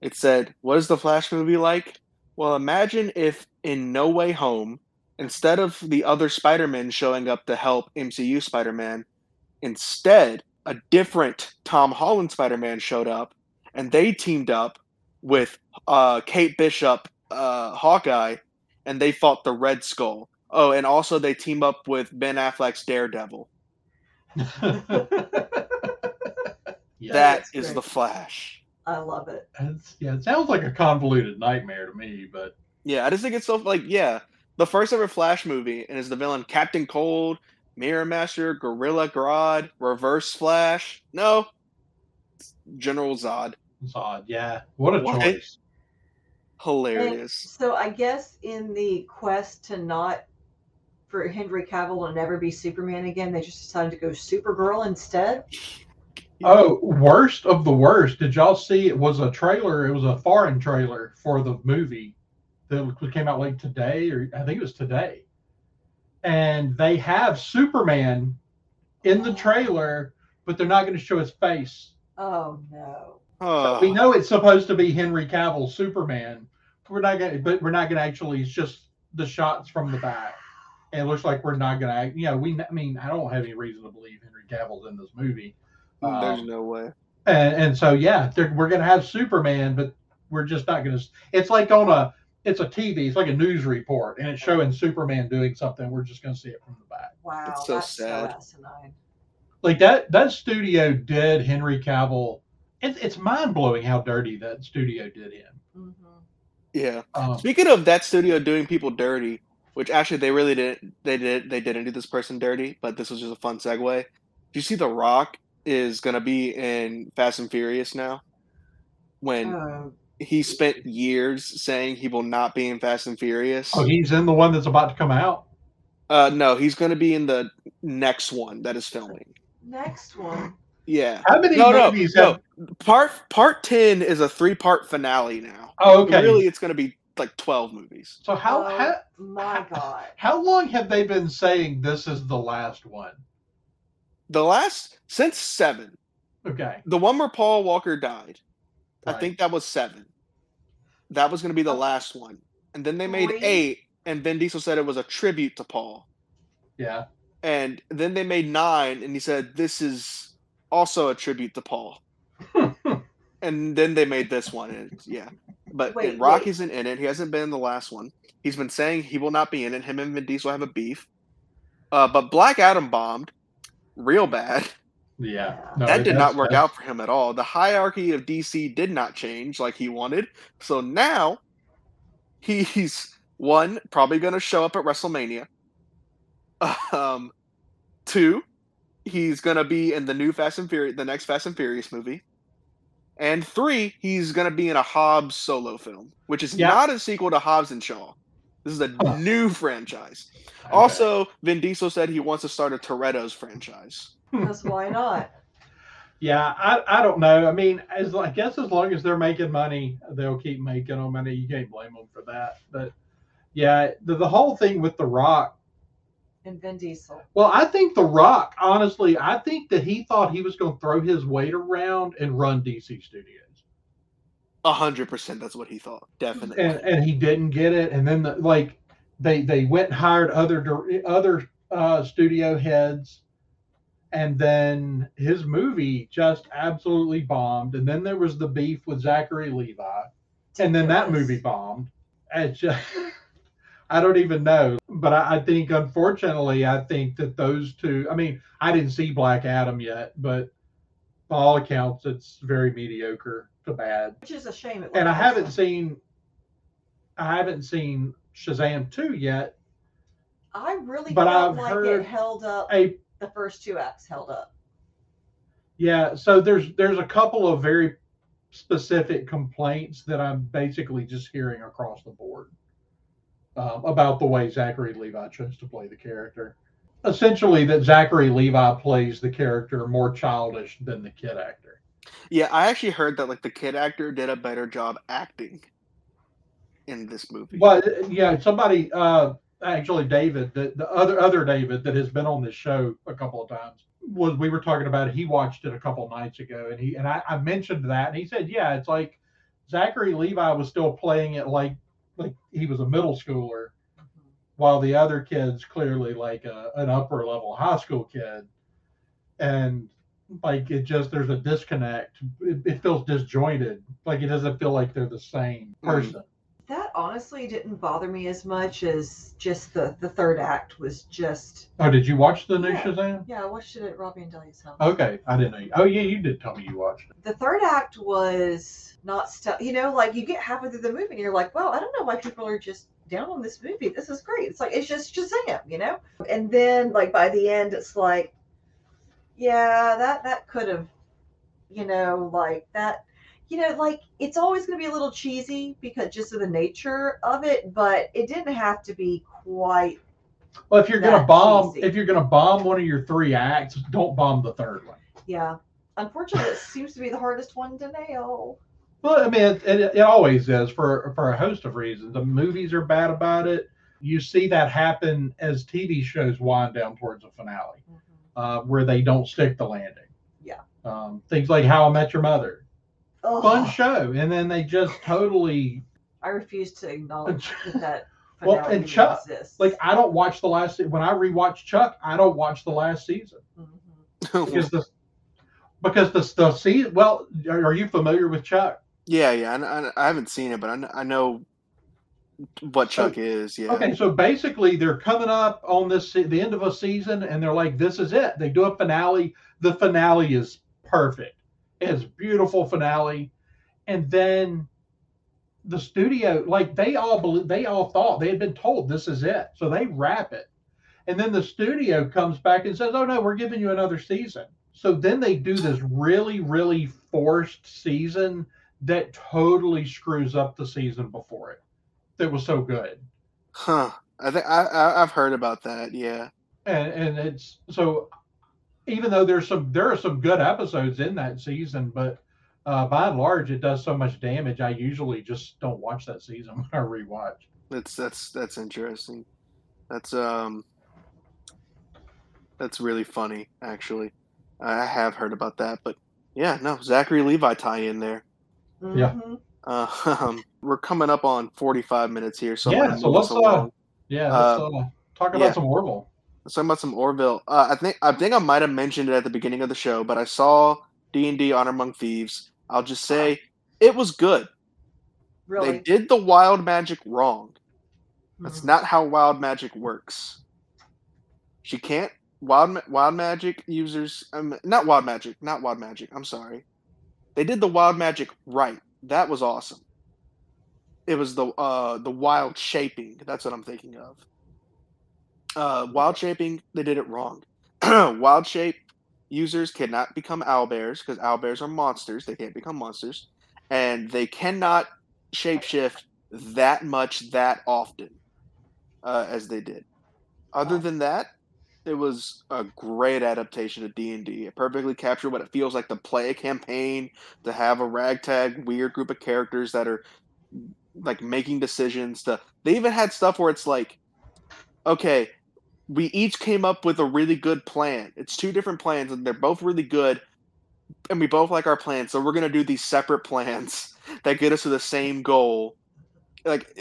It said, What is the Flash movie like? Well, imagine if in No Way Home, instead of the other Spider Man showing up to help MCU Spider Man, instead, a different Tom Holland Spider Man showed up and they teamed up with uh, Kate Bishop, uh, Hawkeye, and they fought the Red Skull. Oh, and also they team up with Ben Affleck's Daredevil.
yeah,
that's great.
the Flash.
I love it.
it's, yeah, it sounds like a convoluted nightmare to me, but
Yeah, I just think it's so like yeah, the first ever Flash movie, and is the villain Captain Cold, Mirror Master, Gorilla Grodd, Reverse Flash? No, General Zod.
Zod. Yeah, what a
What?
choice.
Hilarious.
So I guess in the quest to not for Henry Cavill to never be Superman again, they just decided to go Supergirl instead.
Oh, worst of the worst. Did y'all see it was a trailer? It was a foreign trailer for the movie that came out like today, or I think it was today. And they have Superman in the trailer, but they're not going to show his face.
Oh no.
Oh,
We know it's supposed to be Henry Cavill Superman. We're not going to, but we're not going to actually. It's just the shots from the back. And it looks like we're not going to. You know, we. I mean, I don't have any reason to believe Henry Cavill's in this movie.
there's
Um,
no way.
and, and so yeah, we're gonna have Superman, but we're just not gonna. It's like on a, it's a TV, it's like a news report, and it's showing Superman doing something. We're just gonna see it from the back.
Wow.
That's so
that's
sad.
so.
Like that, that studio did Henry Cavill. It's it's mind blowing how dirty that studio did him.
hmm
Yeah.
Um,
Speaking of that studio doing people dirty, which actually they really didn't. They did. They didn't do this person dirty, but this was just a fun segue. Do you see The Rock is gonna be in Fast and Furious now? When
Oh,
he spent years saying he will not be in Fast and Furious.
oh, he's in the one that's about to come out.
Uh, no, he's going to be in the next one that is filming.
next one.
Yeah.
How many
No, no,
movies
no.
have?
Part part ten is a three part finale now.
Oh, okay.
Really, it's going to be like twelve movies.
So how
Oh,
how
my God.
how long have they been saying this is the last one?
The last since seven,
Okay.
the one where Paul Walker died. I think that was seven. That was going to be the last one, and then they made
Three?
eight, and Vin Diesel said it was a tribute to Paul.
Yeah.
And then they made nine, and he said this is also a tribute to Paul. and then they made this one, and yeah. But
Wait,
Rock
wait.
isn't in it. He hasn't been in the last one. He's been saying he will not be in it. Him and Vin Diesel have a beef. Uh, but Black Adam bombed real bad.
Yeah. No,
that did not work out for him at all. The hierarchy of DC did not change like he wanted. So now he's one probably going to show up at WrestleMania. Um, two, he's going to be in the new Fast and Furious, the next Fast and Furious movie. And three, he's gonna be in a Hobbs solo film, which is
Yeah.
not a sequel to Hobbs and Shaw. This is a
Oh.
new franchise.
Okay.
Also, Vin Diesel said he wants to start a Toretto's franchise.
Because why not?
Yeah, I, I don't know. I mean, as I guess as long as they're making money, they'll keep making them. I mean, you can't blame them for that. But yeah, the, the whole thing with The Rock.
And Vin Diesel.
Well, I think The Rock, honestly, I think that he thought he was going to throw his weight around and run DC Studios,
A hundred percent, that's what he thought. Definitely.
and and he didn't get it. And then the, like they they went and hired other other uh, studio heads, and then his movie just absolutely bombed. And then there was the beef with Zachary Levi. and then that movie bombed. It's just, I don't even know. But I, I think, unfortunately, I think that those two. I mean, I didn't see Black Adam yet, but by all accounts, it's very mediocre to bad.
Which is a shame. It
And I haven't
awesome.
seen, I haven't seen Shazam two yet.
I really
but I've
like
heard
it held up.
A
The first two acts held up.
Yeah, so there's there's a couple of very specific complaints that I'm basically just hearing across the board um, about the way Zachary Levi chose to play the character. Essentially, that Zachary Levi plays the character more childish than the kid actor.
yeah, I actually heard that like the kid actor did a better job acting in this movie.
But yeah, somebody uh, actually David, the, the other other David that has been on this show a couple of times was we were talking about it. He watched it a couple of nights ago, and he and I, I mentioned that, and he said, yeah, it's like Zachary Levi was still playing it like like he was a middle schooler, while the other kid's clearly like a, an upper level high school kid, and like it just there's a disconnect. It, it feels disjointed. Like it doesn't feel like they're the same
Mhm.
person.
That honestly didn't bother me as much as just the the third act was just.
Oh, did you watch the new
Yeah.
Shazam?
Yeah, I watched it at Robbie and Delia's house.
Okay, I didn't know. You. Oh yeah, you did tell me you watched it.
the third act was not stuff you know like you get halfway through the movie and you're like well i don't know why people are just down on this movie this is great it's like it's just shazam you know and then like by the end it's like yeah that that could have you know like that you know like it's always going to be a little cheesy because just of the nature of it but it didn't have to be quite
Well, if you're gonna bomb,
cheesy.
if you're gonna bomb one of your three acts, don't bomb the third one.
yeah unfortunately it seems to be the hardest one to nail
Well, I mean, it, it, it always is for for a host of reasons. The movies are bad about it. You see that happen as TV shows wind down towards a finale, uh, where they don't stick the landing.
Yeah.
Um, things like How I Met Your Mother,
Ugh.
fun show, and then they just totally
I refuse to acknowledge that that
Well,
finale
and Chuck,
exists.
like I don't watch the last. se- When I rewatch Chuck, I don't watch the last season.
Mhm.
because the because the the see well are, are you familiar with Chuck?
yeah, yeah, I, I, I haven't seen it, but I, I know what
So-
Chuck is. Yeah.
Okay, so basically they're coming up on this the end of a season and they're like this is it. They do a finale. The finale is perfect. It's beautiful finale, and then the studio like they all believe they all thought they had been told this is it, so they wrap it, and then the studio comes back and says, "Oh no, we're giving you another season." So then they do this really really forced season that totally screws up the season before it. That was so good.
Huh. I think I, I I've heard about that. Yeah.
and and it's so even though there's some there are some good episodes in that season but uh, by and large it does so much damage i usually just don't watch that season when i rewatch
That's that's that's interesting. That's um that's really funny actually. I have heard about that, but yeah, no, Zachary Levi tie in there.
Yeah.
Mhm.
Uh, um, we're coming up on 45 minutes here, so I'm
Yeah, so let's, uh, yeah
Uh,
let's uh, talk about
yeah.
some orville
Let's talk about some Orville. Uh, I think I think I might have mentioned it at the beginning of the show, but I saw D and D Honor Among Thieves. I'll just say it was good.
Really?
They did the wild magic wrong. That's
Mhm.
not how wild magic works. She can't wild wild magic users. Um, not wild magic. Not wild magic. I'm sorry. They did the wild magic right. That was awesome. It was the uh the wild shaping. That's what I'm thinking of. Uh, wild shaping. They did it wrong. wild shape users cannot become owlbears because owlbears are monsters. They can't become monsters, and they cannot shapeshift that much that often uh, as they did. Other than that, it was a great adaptation of D and D. It perfectly captured what it feels like to play a campaign, to have a ragtag weird group of characters that are like making decisions. To they even had stuff where it's like, okay, we each came up with a really good plan. It's two different plans, and they're both really good, and we both like our plans. So we're gonna do these separate plans that get us to the same goal. Like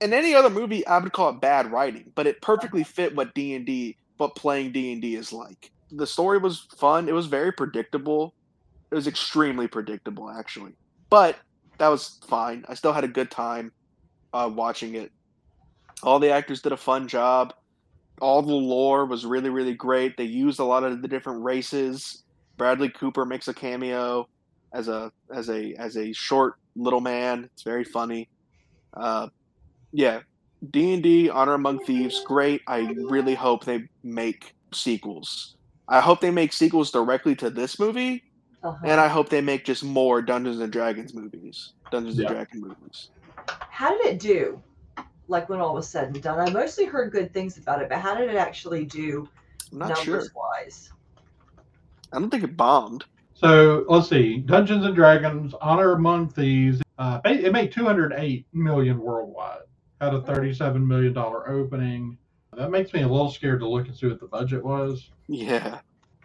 in any other movie, I would call it bad writing, but it perfectly fit what D and D, what playing D and D is like. The story was fun. It was very predictable. It was extremely predictable, actually, but that was fine. I still had a good time uh, watching it. All the actors did a fun job. All the lore was really, really great. They used a lot of the different races. Bradley Cooper makes a cameo as a as a as a short little man. It's very funny. Uh, yeah, D and D Honor Among Thieves, great. I really hope they make sequels. I hope they make sequels directly to this movie,
Uh-huh.
and I hope they make just more Dungeons and Dragons movies. Dungeons
Yeah.
and Dragon movies.
how did it do? Like when all was said and done, I mostly heard good things about it, but how did it actually do
I'm not
numbers
sure.
wise?
I don't think it bombed.
So let's see. Dungeons and Dragons, Honor Among Thieves. Uh, it it made 208 million worldwide. Had a 37 million dollar opening. That makes me a little scared to look and see what the budget was.
Yeah.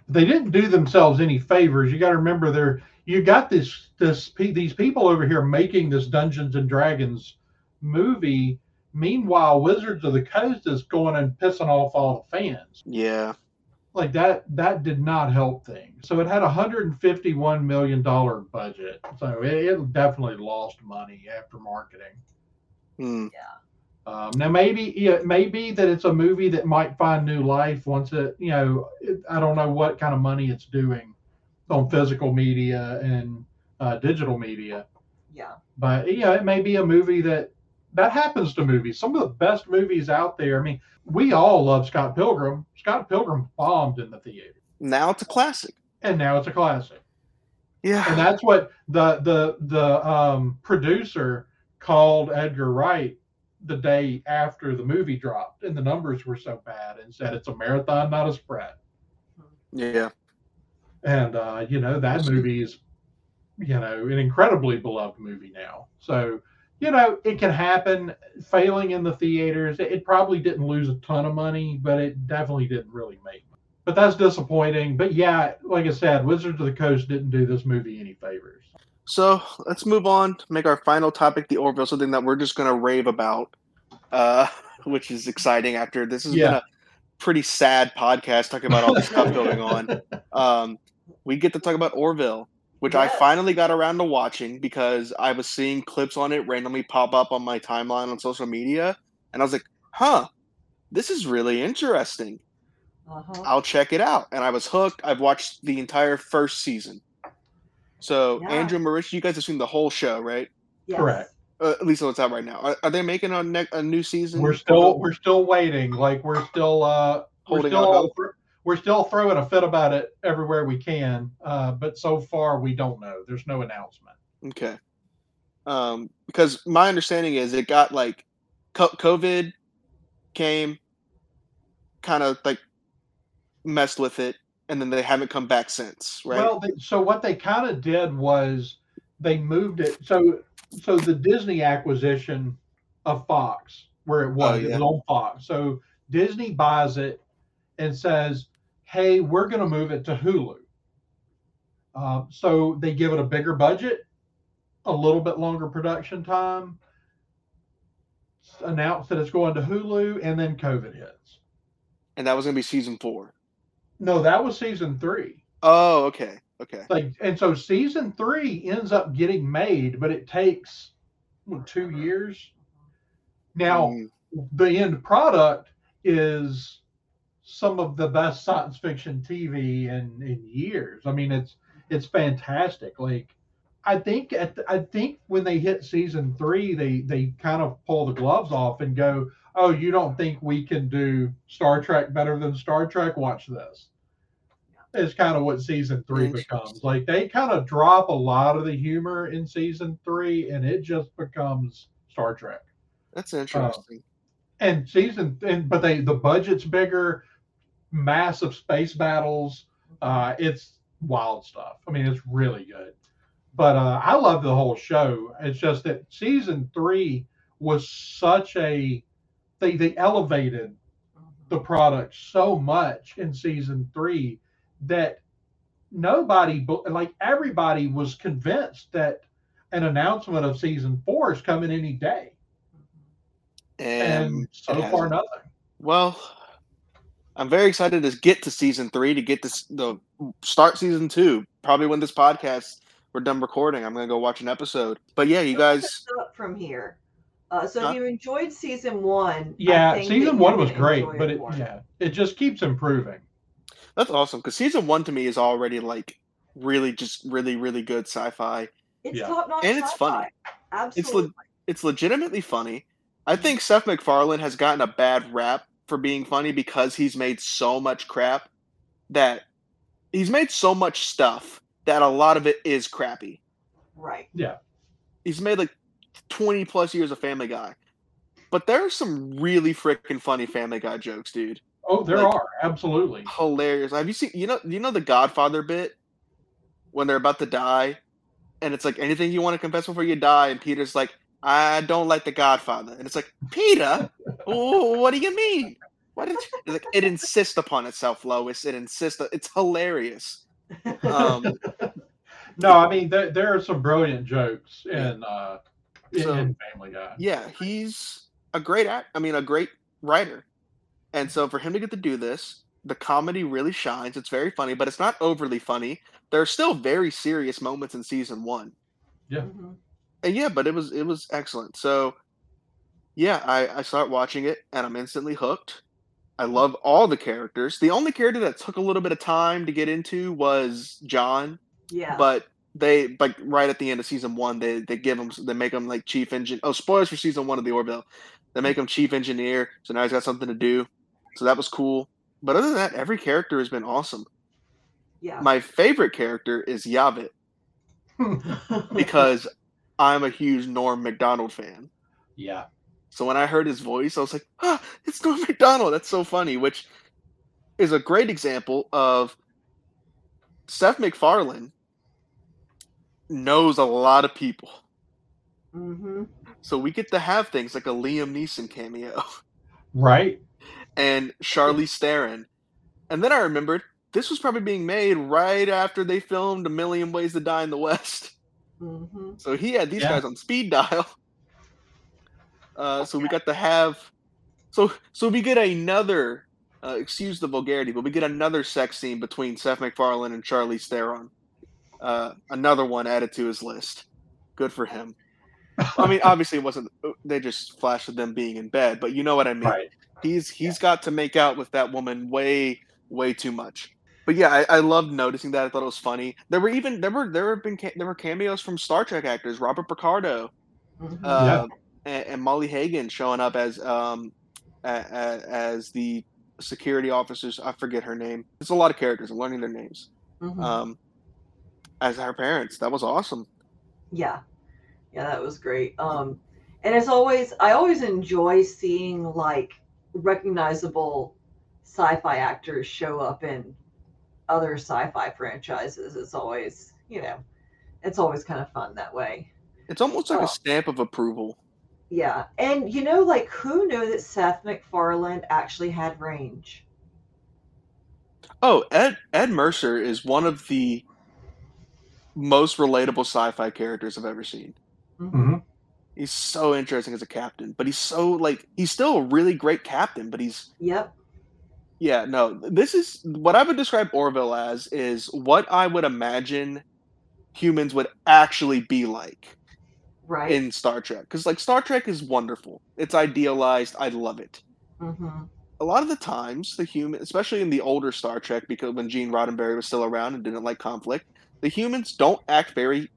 They didn't do themselves any favors. You got to remember, they're you got this this these people over here making this Dungeons and Dragons movie. Meanwhile, Wizards of the Coast is going and pissing off all the fans.
Yeah.
like that that did not help things so it had a 151 million dollar budget so it, it definitely lost money after marketing
Yeah.
um, now maybe it may be that it's a movie that might find new life once it you know it, i don't know what kind of money it's doing on physical media and uh, digital media
Yeah.
but yeah, it may be a movie that that happens to movies. Some of the best movies out there. I mean, we all love Scott Pilgrim. Scott Pilgrim bombed in the theater,
Now it's a classic.
and now it's a classic.
Yeah.
And that's what the the the um, producer called Edgar Wright the day after the movie dropped, and the numbers were so bad, and said it's a marathon, not a sprint.
yeah.
and uh, you know that movie is you know an incredibly beloved movie now so you know it can happen failing in the theaters it, probably didn't lose a ton of money but it definitely didn't really make money. but that's disappointing but yeah like i said wizards of the coast didn't do this movie any favors
So let's move on to make our final topic the Orville, something that we're just gonna rave about, uh, which is exciting. After this has been a pretty sad podcast talking about all this stuff going on. Um, we get to talk about Orville, which I finally got around to watching because I was seeing clips on it randomly pop up on my timeline on social media, and I was like, "Huh, this is really interesting.
Uh-huh.
I'll check it out." And I was hooked. I've watched the entire first season. So
Yeah.
Andrew Marish, you guys have seen the whole show, right?
Yes.
correct.
Uh, at least what's out right now. Are, are they making a, ne- a new season?
we're still we're still waiting like we're still uh we're
Holding out
still
hope.
We're still throwing a fit about it everywhere we can uh but so far we don't know there's no announcement
Okay. Um, because my understanding is it got like COVID came, kind of like messed with it, and then they haven't come back since, right?
Well, they, so what they kind of did was they moved it. So so the Disney acquisition of Fox, where it was,
Oh, yeah.
it was on Fox. So Disney buys it and says, "Hey, we're going to move it to Hulu." Uh, so they give it a bigger budget, a little bit longer production time, announce that it's going to Hulu, and then COVID hits.
and that was gonna be season four.
No, that was season three.
Oh, okay, okay.
like and so season three ends up getting made but it takes what, two years now
Mm,
the end product is some of the best science fiction tv in in years. I mean it's it's fantastic. Like i think at the, i think when they hit season three they they kind of pull the gloves off and go oh you don't think we can do star trek better than star trek? Watch this. Is kind of what season three becomes. Like they kind of drop a lot of the humor in season three, and it just becomes Star Trek.
That's um, interesting.
And season, and but they the budget's bigger, massive space battles. Uh, it's wild stuff. I mean, it's really good. But uh, I love the whole show. It's just that season three was such a they they elevated the product so much in season three that nobody like everybody was convinced that an announcement of season four is coming any day
and,
and so far nothing
well, I'm very excited to get to season three to get this the start season two. Probably when this podcast we're done recording, I'm gonna go watch an episode. But yeah, you guys,
up from here. Uh, so
Huh?
if you enjoyed season one,
yeah season one was great but it
more.
yeah it just keeps improving
that's awesome because season one to me is already like really just really really good sci-fi.
it's
Yeah.
top notch,
And it's funny.
Absolutely,
It's legitimately funny. I think Seth MacFarlane has gotten a bad rap for being funny because he's made so much crap that he's made so much stuff that a lot of it is crappy.
right. Yeah.
He's made like 20 plus years of Family Guy. But there are some really freaking funny Family Guy jokes, dude.
oh there
Like-
are absolutely
Hilarious. Have you seen you know you know the Godfather bit when they're about to die and it's like anything you want to confess before you die and Peter's like I don't like the Godfather. And it's like, Peter, what do you mean? What did you? Like it insists upon itself, Lois. It insists. It's hilarious. Um,
no i mean there, there are some brilliant jokes in uh in,
So-
in family guy
yeah, he's a great act. I mean, a great writer. And so for him to get to do this, the comedy really shines. It's very funny, but it's not overly funny. There are still very serious moments in season one.
Mhm.
And yeah, but it was it was excellent. So yeah, I, I start watching it and I'm instantly hooked. I love all the characters. The only character that took a little bit of time to get into was John,
Yeah.
but they like right at the end of season one, they they give him they make him like chief engine. Oh, spoilers for season one of the Orville. They make him chief engineer, so now he's got something to do. So that was cool. But other than that, every character has been awesome.
yeah.
My favorite character is Yaphit because I'm a huge Norm Macdonald fan.
yeah
So when I heard his voice, I was like, ah, it's Norm Macdonald. That's so funny, which is a great example of Seth MacFarlane knows a lot of people.
hmm
So we get to have things like a Liam Neeson cameo
right
and Charlize Theron. And then I remembered this was probably being made right after they filmed A Million Ways to Die in the West.
hmm
So he had these
Yeah.
guys on speed dial. Uh, so we got to have, so so we get another. Uh, excuse the vulgarity, but we get another sex scene between Seth MacFarlane and Charlie Theron. Uh, another one added to his list. Good for him. I mean, obviously it wasn't. They just flashed of them being in bed, but you know what I mean.
right
He's he's got to make out with that woman way way too much. But yeah, I, I loved noticing that. I thought it was funny. There were even there were there have been there were cameos from Star Trek actors, Robert Picardo,
hmm
uh, and, and Molly Hagan showing up as um a, a, as the security officers. I forget her name. There's a lot of characters. I'm learning their names.
hmm
Um, as her parents, that was awesome.
yeah yeah that was great um and as always i always enjoy seeing like recognizable sci-fi actors show up in other sci-fi franchises it's always you know it's always kind of fun that way
It's almost like
Oh.
a stamp of approval.
Yeah and you know like who knew that seth macfarlane actually had range
Oh, Ed Ed Mercer is one of the most relatable sci-fi characters I've ever seen.
hmm
He's so interesting as a captain, but he's so like he's still a really great captain, but he's
yep
yeah, no. This is what I would describe Orville as is what I would imagine humans would actually be like
right
in Star Trek. Cuz like Star Trek is wonderful. It's idealized. I love it.
hmm
a lot of the times the human especially in the older star trek because when gene roddenberry was still around and didn't like conflict the humans don't act very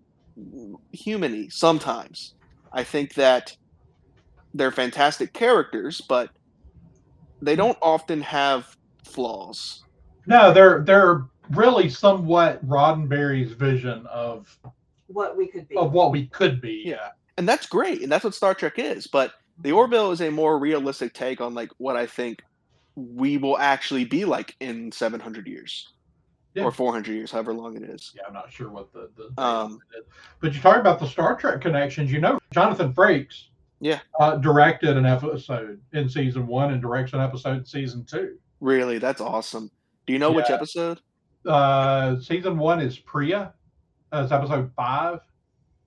humany sometimes i think that they're fantastic characters but they don't often have flaws
no they're they're really somewhat Roddenberry's vision of
What we could be.
of what we could be.
Yeah. and that's great, and that's what Star Trek is. But the Orville is a more realistic take on like what I think we will actually be like in 700 years
Yeah.
or 400 years, however long it is.
Yeah, I'm not sure what the, the
Um,
but you talk about the Star Trek connections. You know, Jonathan Frakes,
Yeah.
uh, directed an episode in season one and directs an episode in season two.
Really, that's awesome. Do you know which episode?
Uh, season one is Pria. Uh, it's episode five.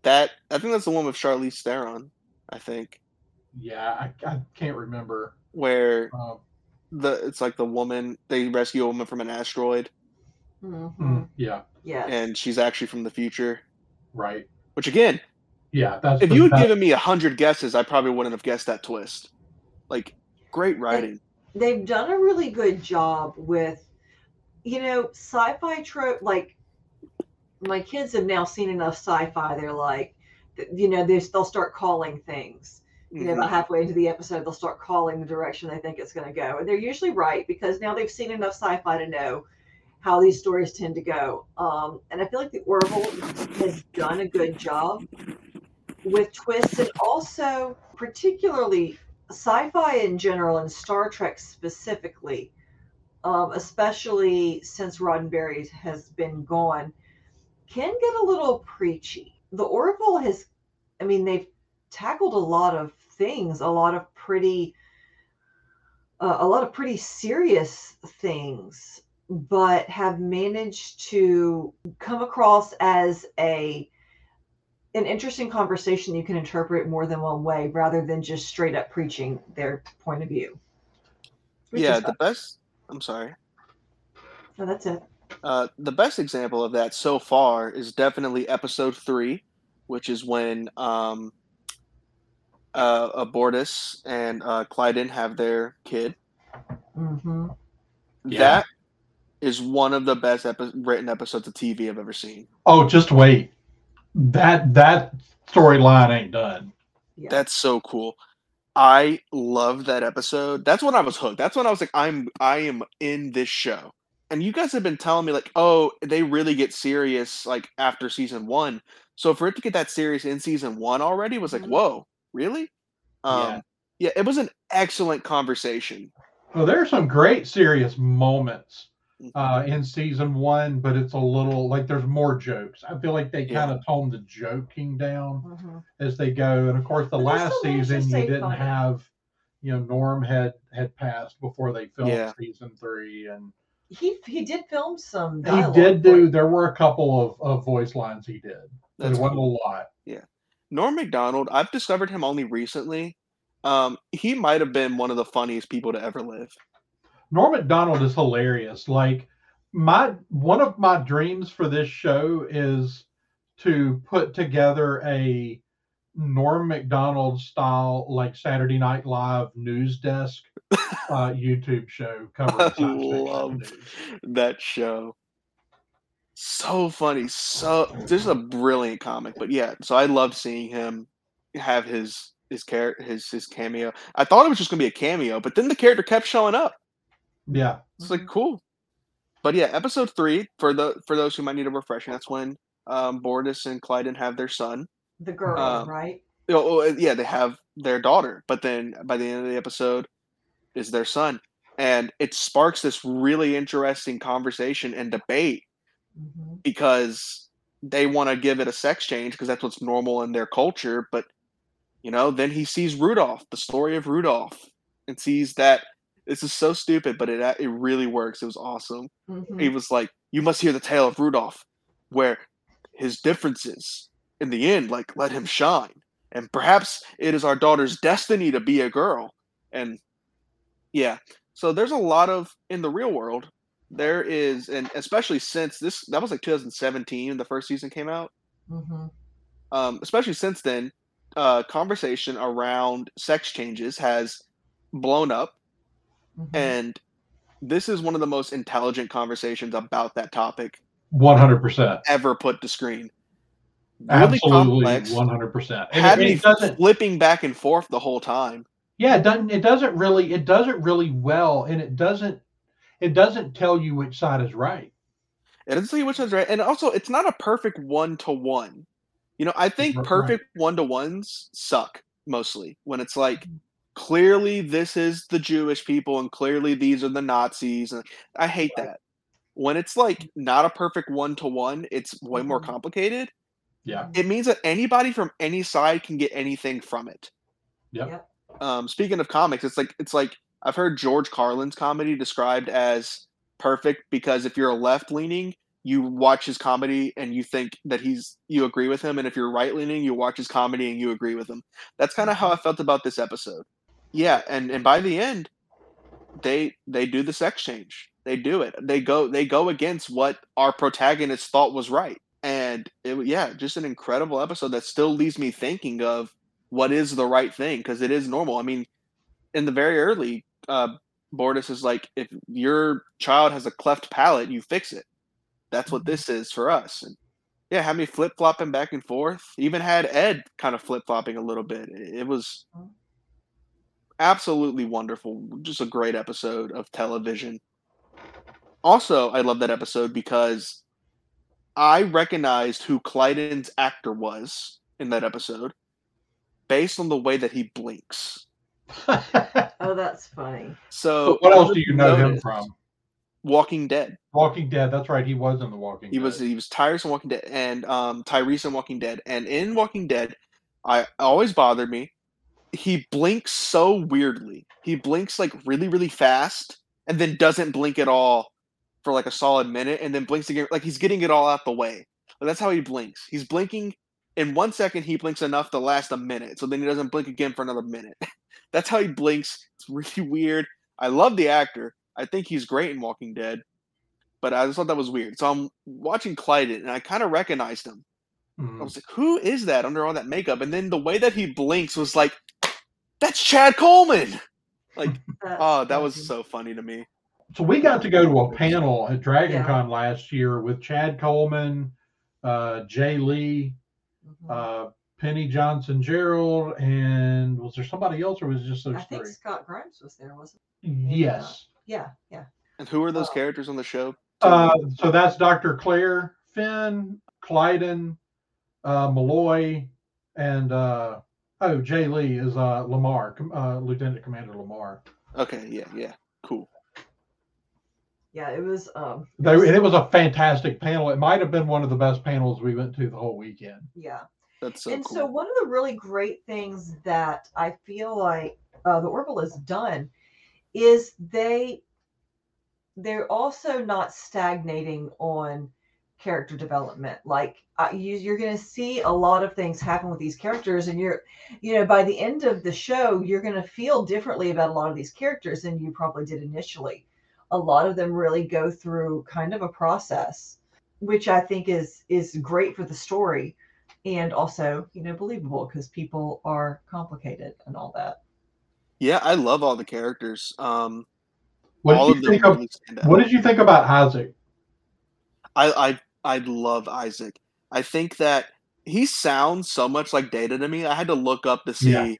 That I think that's the one with Charlize Theron. I think
Yeah, I, I can't remember.
where
Um,
the it's like the woman they rescue a woman from an asteroid
Mhm.
mm, yeah,
and she's actually from the future.
right.
Which again,
Yeah, that's
if you had
best-
given me a hundred guesses, I probably wouldn't have guessed that twist. Like great writing.
they've done a really good job with you know sci-fi trope like my kids have now seen enough sci-fi they're like you know they, they'll start calling things. You know about halfway into the episode they'll start calling the direction they think it's going to go. And they're usually right because now they've seen enough sci-fi to know how these stories tend to go. Um, and i feel like the orville has done a good job with twists and also particularly sci-fi in general and star trek specifically um, especially since roddenberry has been gone can get a little preachy the orville has i mean they've tackled a lot of things a lot of pretty uh, a lot of pretty serious things but have managed to come across as a an interesting conversation you can interpret more than one way rather than just straight up preaching their point of view Which
yeah, the best. I'm sorry.
no, that's it
Uh, the best example of that so far is definitely episode three, which is when um, uh, uh, Bortus and uh, Klyden have their kid.
hmm
Yeah.
That is one of the best epi- written episodes of TV I've ever seen.
Oh, just wait. That that storyline ain't done.
yeah
That's so cool. I love that episode. That's when I was hooked. That's when I was like, I'm I am in this show. And you guys have been telling me like, oh, they really get serious like after season one. So for it to get that serious in season one already was like,
Mhm.
whoa, really? Um
Yeah.
yeah, it was an excellent conversation.
Well, there are some great serious moments
Mhm.
uh, in season one, but it's a little like there's more jokes. I feel like they
Yeah.
kind of toned the joking down
Mhm.
as they go. And of course, the
But
last
still managed to
season you didn't
funny.
have, you know, Norm had had passed before they filmed
Yeah.
season three, and
he he did film some
he did do.
it.
There were a couple of, of voice lines he did. But
That's
it wasn't
cool.
a lot.
Yeah, Norm Macdonald, I've discovered him only recently. Um, he might have been one of the funniest people to ever live.
Norm Macdonald is hilarious. Like my one of my dreams for this show is to put together a Norm Macdonald style like Saturday Night Live news desk uh, YouTube show covering
I love that show. So funny, so this is a brilliant comic. But yeah, so I loved seeing him have his his character his his cameo. I thought it was just gonna be a cameo, but then the character kept showing up.
Yeah,
It's like cool. But yeah, episode three for the for those who might need a refreshing. That's when um, Bortus and Klyden have their son.
The girl
um,
right
Oh, yeah, they have their daughter, but then by the end of the episode, is their son, and it sparks this really interesting conversation and debate
hmm
because they want to give it a sex change because that's what's normal in their culture. But you know, then he sees Rudolph, the story of Rudolph, and sees that this is so stupid, but it it really works. It was awesome.
hmm
He was like, "You must hear the tale of Rudolph, where his differences in the end, like, let him shine, and perhaps it is our daughter's destiny to be a girl." And yeah, so there's a lot of in the real world. There is, and especially since this, that was like 2017, the first season came out.
hmm
Um, especially since then, uh, conversation around sex changes has blown up
hmm
and this is one of the most intelligent conversations about that topic
one hundred percent,
ever put to screen. Really complex.
one hundred percent.
Had
it,
me
doesn't.
flipping back and forth the whole time.
Yeah, it doesn't. It doesn't really. It does it really well, and it doesn't. It doesn't tell you which side is right.
It doesn't tell you which one's right, and also it's not a perfect one to one. You know, I think perfect one to ones suck mostly when it's like clearly this is the Jewish people and clearly these are the Nazis. And I hate that. When it's like not a perfect one to one, it's way more
Mhm.
complicated.
Yeah.
It means that anybody from any side can get anything from it.
Yep.
Yep.
Um, speaking of comics, it's like it's like I've heard George Carlin's comedy described as perfect because if you're a left leaning, you watch his comedy and you think that he's you agree with him, and if you're right leaning, you watch his comedy and you agree with him. That's kind of how I felt about this episode. Yeah, and and by the end, they they do the sex change. They do it. They go they go against what our protagonist thought was right. And it yeah, just an incredible episode that still leaves me thinking of what is the right thing because it is normal. I mean, in the very early, uh, Bortus is like, if your child has a cleft palate, you fix it. That's what this is for us. And yeah, had me flip flopping back and forth. Even had Ed kind of flip flopping a little bit. It, it was absolutely wonderful. Just a great episode of television. Also, I love that episode because I recognized who Klyden's actor was in that episode based on the way that he blinks.
Oh, that's funny.
So
what else do you know him from?
Walking Dead.
Walking Dead. That's right. He was in the Walking. Dead.
He
Dead.
was he was Tyrese in Walking Dead and um Tyrese in Walking Dead. And in Walking Dead, I always bothered me. He blinks so weirdly. He blinks like really, really fast and then doesn't blink at all for like a solid minute and then blinks again like he's getting it all out the way. But that's how he blinks. He's blinking in one second he blinks enough to last a minute. So then he doesn't blink again for another minute. that's how he blinks. It's really weird. I love the actor. I think he's great in Walking Dead but I just thought that was weird. So I'm watching Klyden, and I kind of recognized him. I
Mhm.
was like, "Who is that under all that makeup?" And then the way that he blinks was like, "That's Chad Coleman." Like, oh, that was so funny to me.
So we got to go to a panel at Dragon
Yeah.
Con last year with Chad Coleman, uh, Jay Lee,
Mhm.
uh, Penny Johnson Jerald, and was there somebody else or was it just those
I think? Scott Grimes was there, wasn't
Yes.
Yeah, yeah.
And who are those
Oh.
characters on the show?
Uh, so that's Dr. Claire Finn, Klyden, uh, Malloy, and uh, oh, Jay Lee is uh, Lamar, uh, Lieutenant Commander Lamar.
Okay, yeah, yeah, cool.
Yeah, it was um it
They,
was-
and it was a fantastic panel. It might have been one of the best panels we went to the whole weekend.
yeah.
That's so
and
cool.
so one of the really great things that I feel like uh, the Orville has done is they they're also not stagnating on character development. Like uh, you, you're going to see a lot of things happen with these characters, and you're, you know, by the end of the show, you're going to feel differently about a lot of these characters than you probably did initially. A lot of them really go through kind of a process, which I think is is great for the story and also you know believable because people are complicated and all that
yeah, I love all the characters. Um,
What
all
did
of
you think of?
really.
What did you think about Isaac?
I I I love Isaac. I think that he sounds so much like Data to me. I had to look up to see
Yeah.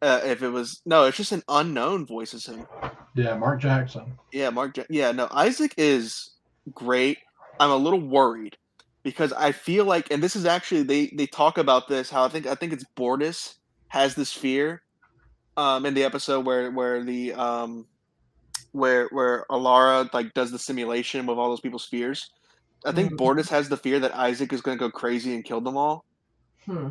uh, if it was no. It's just an unknown voice as him.
Yeah, Mark Jackson.
Yeah, Mark. Ja- Yeah, no, Isaac is great. I'm a little worried because I feel like, and this is actually they they talk about this. How I think I think it's Bortus has this fear, um, in the episode where where the um, where where Alara like does the simulation with all those people's fears. I think
Mhm.
Bortus has the fear that Isaac is going to go crazy and kill them all.
hmm.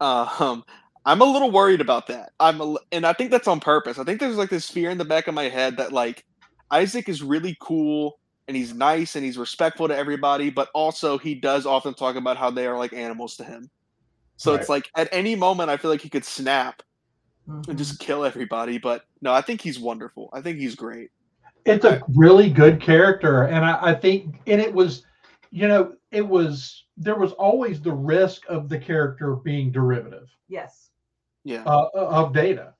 Um, I'm a little worried about that. I'm, a, and I think that's on purpose. I think there's like this fear in the back of my head that like Isaac is really cool and he's nice and he's respectful to everybody, but also he does often talk about how they are like animals to him. So it's like at any moment I feel like he could snap
Mhm.
and just kill everybody. But no, I think he's wonderful. I think he's great.
It's a really good character, and I, I think, and it was, you know, it was there was always the risk of the character being derivative
yes
Yeah.
uh, of Data,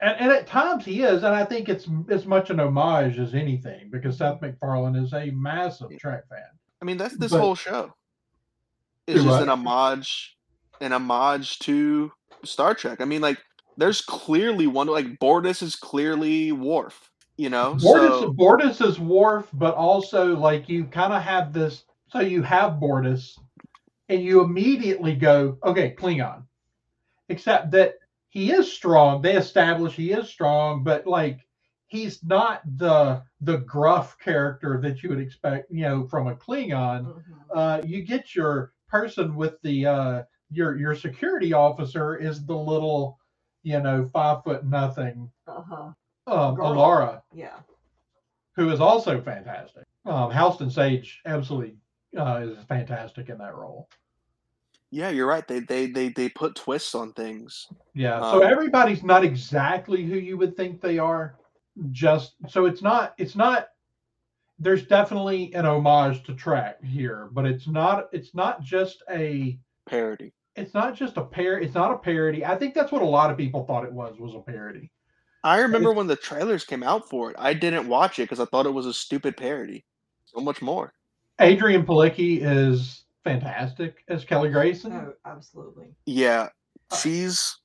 and and at times he is, and I think it's as much an homage as anything because Seth MacFarlane is a massive Trek fan.
I mean, that's this
But-
whole show. It's just
what?
an homage, an homage to Star Trek. I mean, like, there's clearly one like Bortus is clearly Worf. You know,
Bortus,
so
is Worf, but also like you kind of have this. So you have Bortus, and you immediately go, okay, Klingon. Except that he is strong. They establish he is strong, but like he's not the the gruff character that you would expect, you know, from a Klingon.
Mhm.
Uh, you get your person with the uh, your your security officer is the little, you know, five foot nothing,
Uh-huh.
um. Alara
Yeah.
who is also fantastic. Um, Halston Sage absolutely uh, is fantastic in that role.
Yeah, you're right. They they they they put twists on things.
Yeah. so
Um,
everybody's not exactly who you would think they are. Just so it's not it's not there's definitely an homage to Trek here, but it's not it's not just a
Parody.
it's not just a pair it's not a parody. I think that's what a lot of people thought it was was a parody.
I remember
It's-
when the trailers came out for it. I didn't watch it because I thought it was a stupid parody. So much more.
Adrianne Palicki is fantastic as Kelly Grayson.
Oh, absolutely.
Yeah,
Uh,
she's,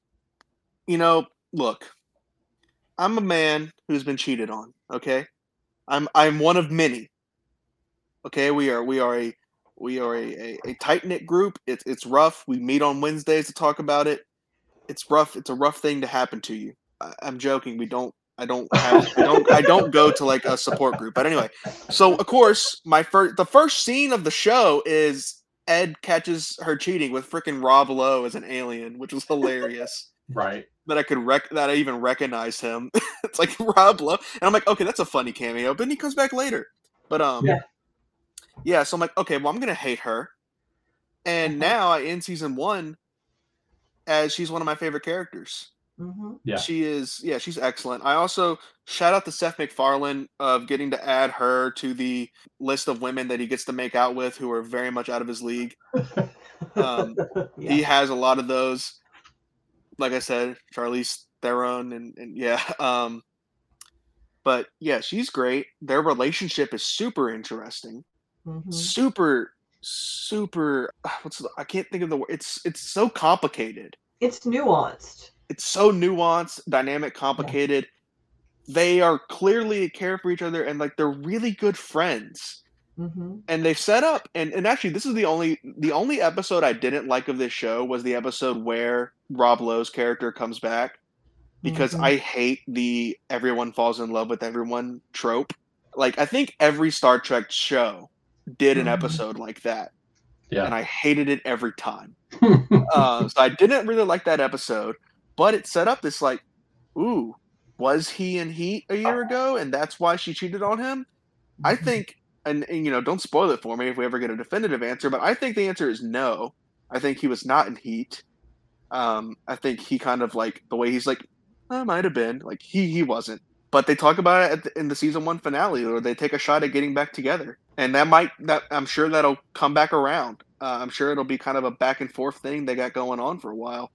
you know, look, I'm a man who's been cheated on. Okay, I'm I'm one of many. Okay, we are we are a we are a, a, a tight knit group. It's it's rough. We meet on Wednesdays to talk about it. It's rough. It's a rough thing to happen to you. I, I'm joking. We don't. I don't have. I don't. I don't go to like a support group. But anyway, so of course, my first the first scene of the show is Ed catches her cheating with freaking Rob Lowe as an alien, which was hilarious.
Right.
that I could rec that I even recognize him. it's like Rob Lowe, and I'm like, okay, that's a funny cameo. But then he comes back later. But um,
Yeah.
yeah. So I'm like, okay, well, I'm gonna hate her. And
Mhm.
now I end season one as she's one of my favorite characters.
Hmm
Yeah.
She is, yeah, she's excellent. I also shout out to Seth MacFarlane of getting to add her to the list of women that he gets to make out with who are very much out of his league. Um,
yeah.
He has a lot of those. Like I said, Charlize Theron, and, and yeah. Um, but yeah, she's great. Their relationship is super interesting.
Mhm.
Super, super. What's the, I can't think of the word. It's it's so complicated.
It's nuanced.
It's so nuanced, dynamic, complicated. They are clearly care for each other, and like they're really good friends.
hmm
and they've set up and, and actually this is the only the only episode I didn't like of this show was the episode where Rob Lowe's character comes back because
Mhm.
I hate the everyone falls in love with everyone trope. Like I think every Star Trek show did an
Mhm.
episode like that,
Yeah.
and I hated it every time. Uh, so I didn't really like that episode, but it set up this like, ooh, was he in Heat a year ago, and that's why she cheated on him? I
Mhm.
think, and, and you know, don't spoil it for me if we ever get a definitive answer, but I think the answer is no. I think he was not in Heat. Um, I think he kind of like the way he's like, I might have been like he he wasn't. But they talk about it at the, in the season one finale, or they take a shot at getting back together, and that might that I'm sure that'll come back around. Uh, I'm sure it'll be kind of a back and forth thing they got going on for a while,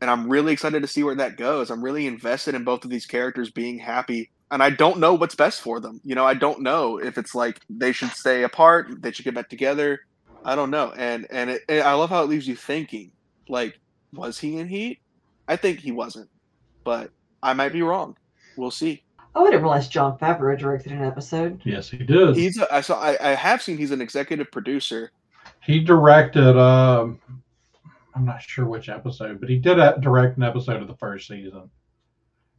and I'm really excited to see where that goes. I'm really invested in both of these characters being happy and I don't know what's best for them. You know, I don't know if it's like they should stay apart, they should get back together. I don't know, and and it, I love how it leaves you thinking. Like, was he in Heat? I think he wasn't, but I might be wrong. We'll see.
Oh, I didn't realize Jon Favreau directed an episode.
yes, he did.
He's a, I saw I, I have seen he's an executive producer.
he directed um i'm not sure which episode but he did a- direct an episode of the first season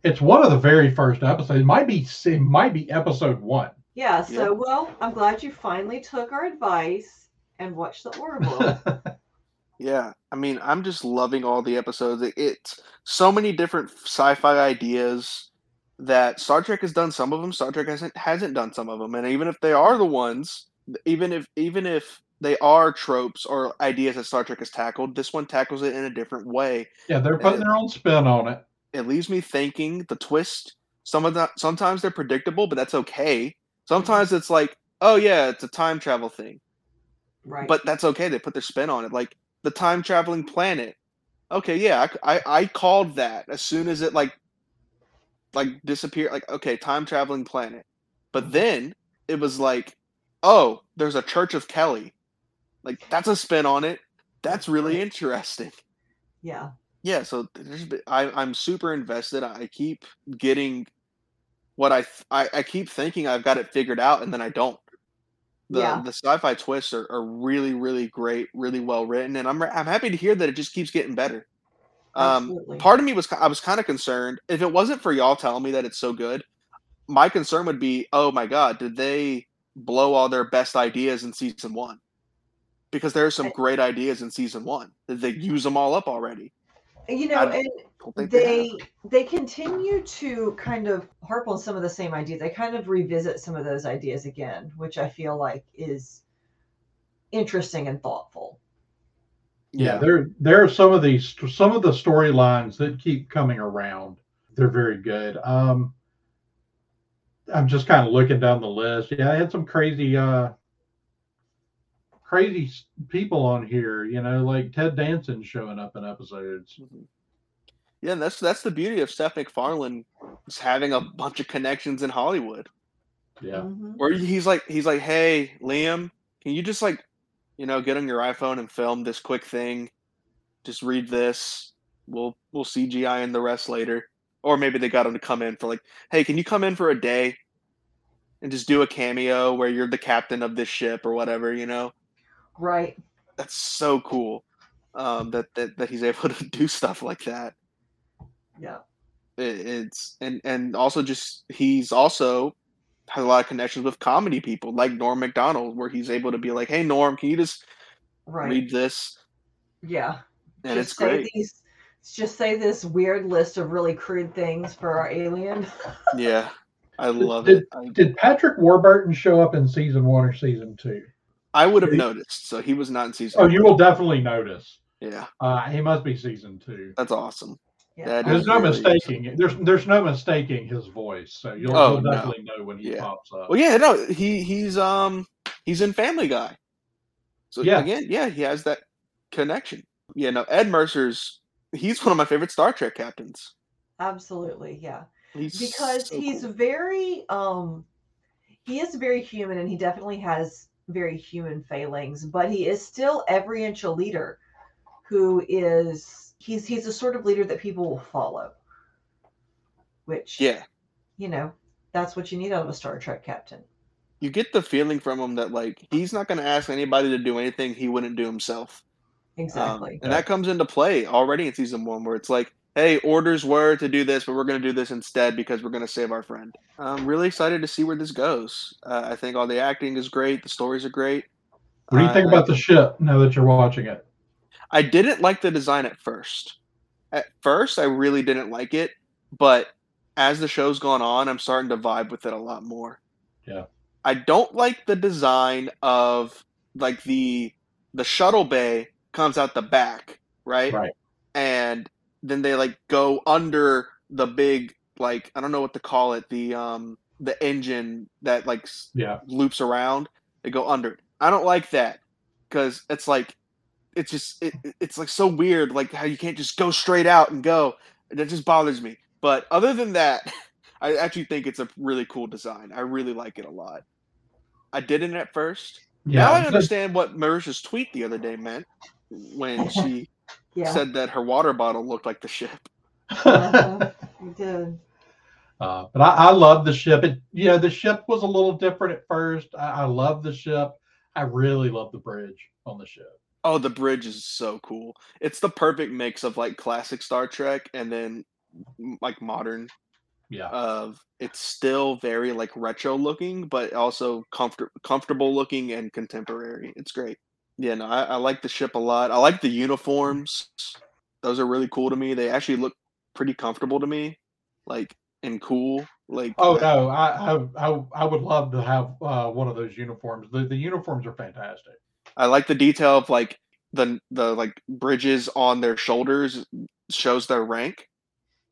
it's one of the very first episodes it might be it might be episode one
Yeah, so
Yeah.
well, I'm glad you finally took our advice and watched the Orville.
Yeah, I mean, I'm just loving all the episodes. It, it's so many different sci-fi ideas that Star Trek has done some of them. Star Trek hasn't hasn't done some of them, and even if they are the ones, even if even if they are tropes or ideas that Star Trek has tackled, this one tackles it in a different way.
yeah they're putting their own spin on it
It leaves me thinking. The twist, some of that, sometimes they're predictable, but that's okay. Sometimes it's like, oh yeah, it's a time travel thing.
right.
but that's okay. They put their spin on it, like the time traveling planet. Okay, yeah, I, I I called that as soon as it like like disappeared. Like okay, time traveling planet, but mm-hmm. then it was like, oh, there's a Church of Kelly. Like that's a spin on it. That's really interesting.
yeah.
Yeah, so there's I I'm super invested. I keep getting what I, I I keep thinking I've got it figured out, and then I don't. The
Yeah.
the sci-fi twists are, are really really great, really well written, and I'm I'm happy to hear that it just keeps getting better. Um, part of me was I was kind of concerned if it wasn't for y'all telling me that it's so good. My concern would be, oh my god, did they blow all their best ideas in season one? Because there are some great ideas in season one. They use them all up already?
you know,
I
and
they,
they they continue to kind of harp on some of the same ideas. They kind of revisit some of those ideas again, which I feel like is interesting and thoughtful.
yeah, there there are some of these some of the storylines that keep coming around. They're very good. Um, I'm just kind of looking down the list. Yeah, I had some crazy uh crazy people on here. You know, like Ted Danson showing up in episodes.
Mhm. Yeah, and that's that's the beauty of Seth MacFarlane is having a bunch of connections in Hollywood.
Yeah,
Mhm.
Where he's like he's like, Hey, Liam, can you just like, you know, get on your iPhone and film this quick thing? Just read this. We'll we'll CGI in the rest later. Or maybe they got him to come in for like, hey, can you come in for a day and just do a cameo where you're the captain of this ship or whatever, you know?
Right.
That's so cool. Um, that, that that he's able to do stuff like that.
Yeah.
it, it's and and also just he's also has a lot of connections with comedy people like Norm Macdonald, where he's able to be like, "Hey Norm, can you just
Right.
read this?"
Yeah.
And
just
it's
say
great.
these just say this weird list of really crude things for our alien.
Yeah, I love
did-
it. I,
did Patrick Warburton show up in season one or season two?
I would have
he-
noticed. So he was not in season.
Oh,
one.
you will definitely notice.
Yeah,
Uh, he must be season two.
that's awesome.
Yeah.
That
There's no
really
mistaking it. There's there's no mistaking his voice, so you'll,
Oh,
you'll
no.
definitely know when he
Yeah.
pops up.
Well, yeah, no, he he's um he's in Family Guy. So
Yeah.
again, yeah, he has that connection. Yeah, no, Ed Mercer's he's one of my favorite Star Trek captains.
Absolutely. Yeah.
He's
because
so
he's
cool.
very um he is very human and he definitely has very human failings but he is still every inch a leader who is he's he's a sort of leader that people will follow which
yeah.
you know that's what you need out of a star trek captain
you get the feeling from him that like he's not going to ask anybody to do anything he wouldn't do himself. Um,
exactly
and that comes into play already in season one, where it's like, hey, orders were to do this, but we're going to do this instead because we're going to save our friend. I'm really excited to see where this goes. Uh, I think all the acting is great, the stories are great.
What do you think
I-
about the ship now that you're watching it?
I didn't like the design at first. At first, I really didn't like it, but as the show's gone on, I'm starting to vibe with it a lot more.
Yeah.
I don't like the design of like the the shuttle bay comes out the back, right?
Right.
And then they like go under the big like I don't know what to call it, the um the engine that like
Yeah,
loops around. They go under it. I don't like that because it's like it's just it, it- it's like so weird, like how you can't just go straight out and go. That just bothers me. But other than that, I actually think it's a really cool design. I really like it a lot. I didn't at first.
yeah.
now I understand what Marisha's tweet the other day meant when she
yeah
said that her water bottle looked like the ship.
uh-huh. you did
Uh, but I, I love the ship. It, you know, the ship was a little different at first. I, I love the ship. I really love the bridge on the ship.
Oh, the bridge is so cool. It's the perfect mix of like classic Star Trek and then like modern
Yeah,
of it's still very like retro looking, but also comfort comfortable looking and contemporary. It's great. Yeah, no, I, I like the ship a lot. I like the uniforms. Those are really cool to me. They actually look pretty comfortable to me, like and cool. Like
Oh no, I, I I I would love to have uh, one of those uniforms. The the uniforms are fantastic.
I like the detail of like the the like bridges on their shoulders shows their rank.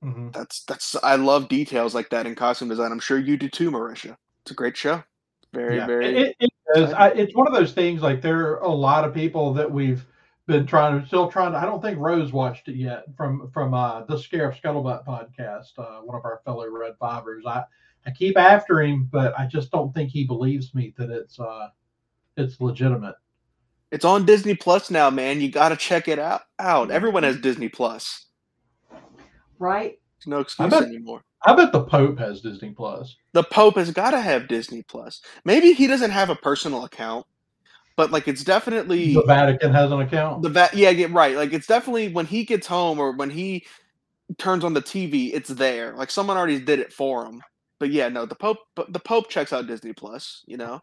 Mhm.
That's that's I love details like that in costume design. I'm sure you do too, Marisha. It's a great show. Very
Yeah,
very.
It, it is. I, it's one of those things. Like there are a lot of people that we've been trying to still trying to. I don't think Rose watched it yet from from uh, the Scare of Scuttlebutt podcast. Uh, one of our fellow Red Fivers. I I keep after him, but I just don't think he believes me that it's uh it's legitimate.
It's on Disney Plus now, man. You got to check it out. Out. Everyone has Disney Plus.
right
There's no excuse
bet-
anymore.
I bet the Pope has Disney Plus.
The Pope has got to have Disney Plus. Maybe he doesn't have a personal account, but like it's definitely
The Vatican has an account.
the va- yeah, get right. Like it's definitely when he gets home or when he turns on the TV, it's there. Like someone already did it for him. But yeah, no, the Pope but the Pope checks out Disney Plus, you know.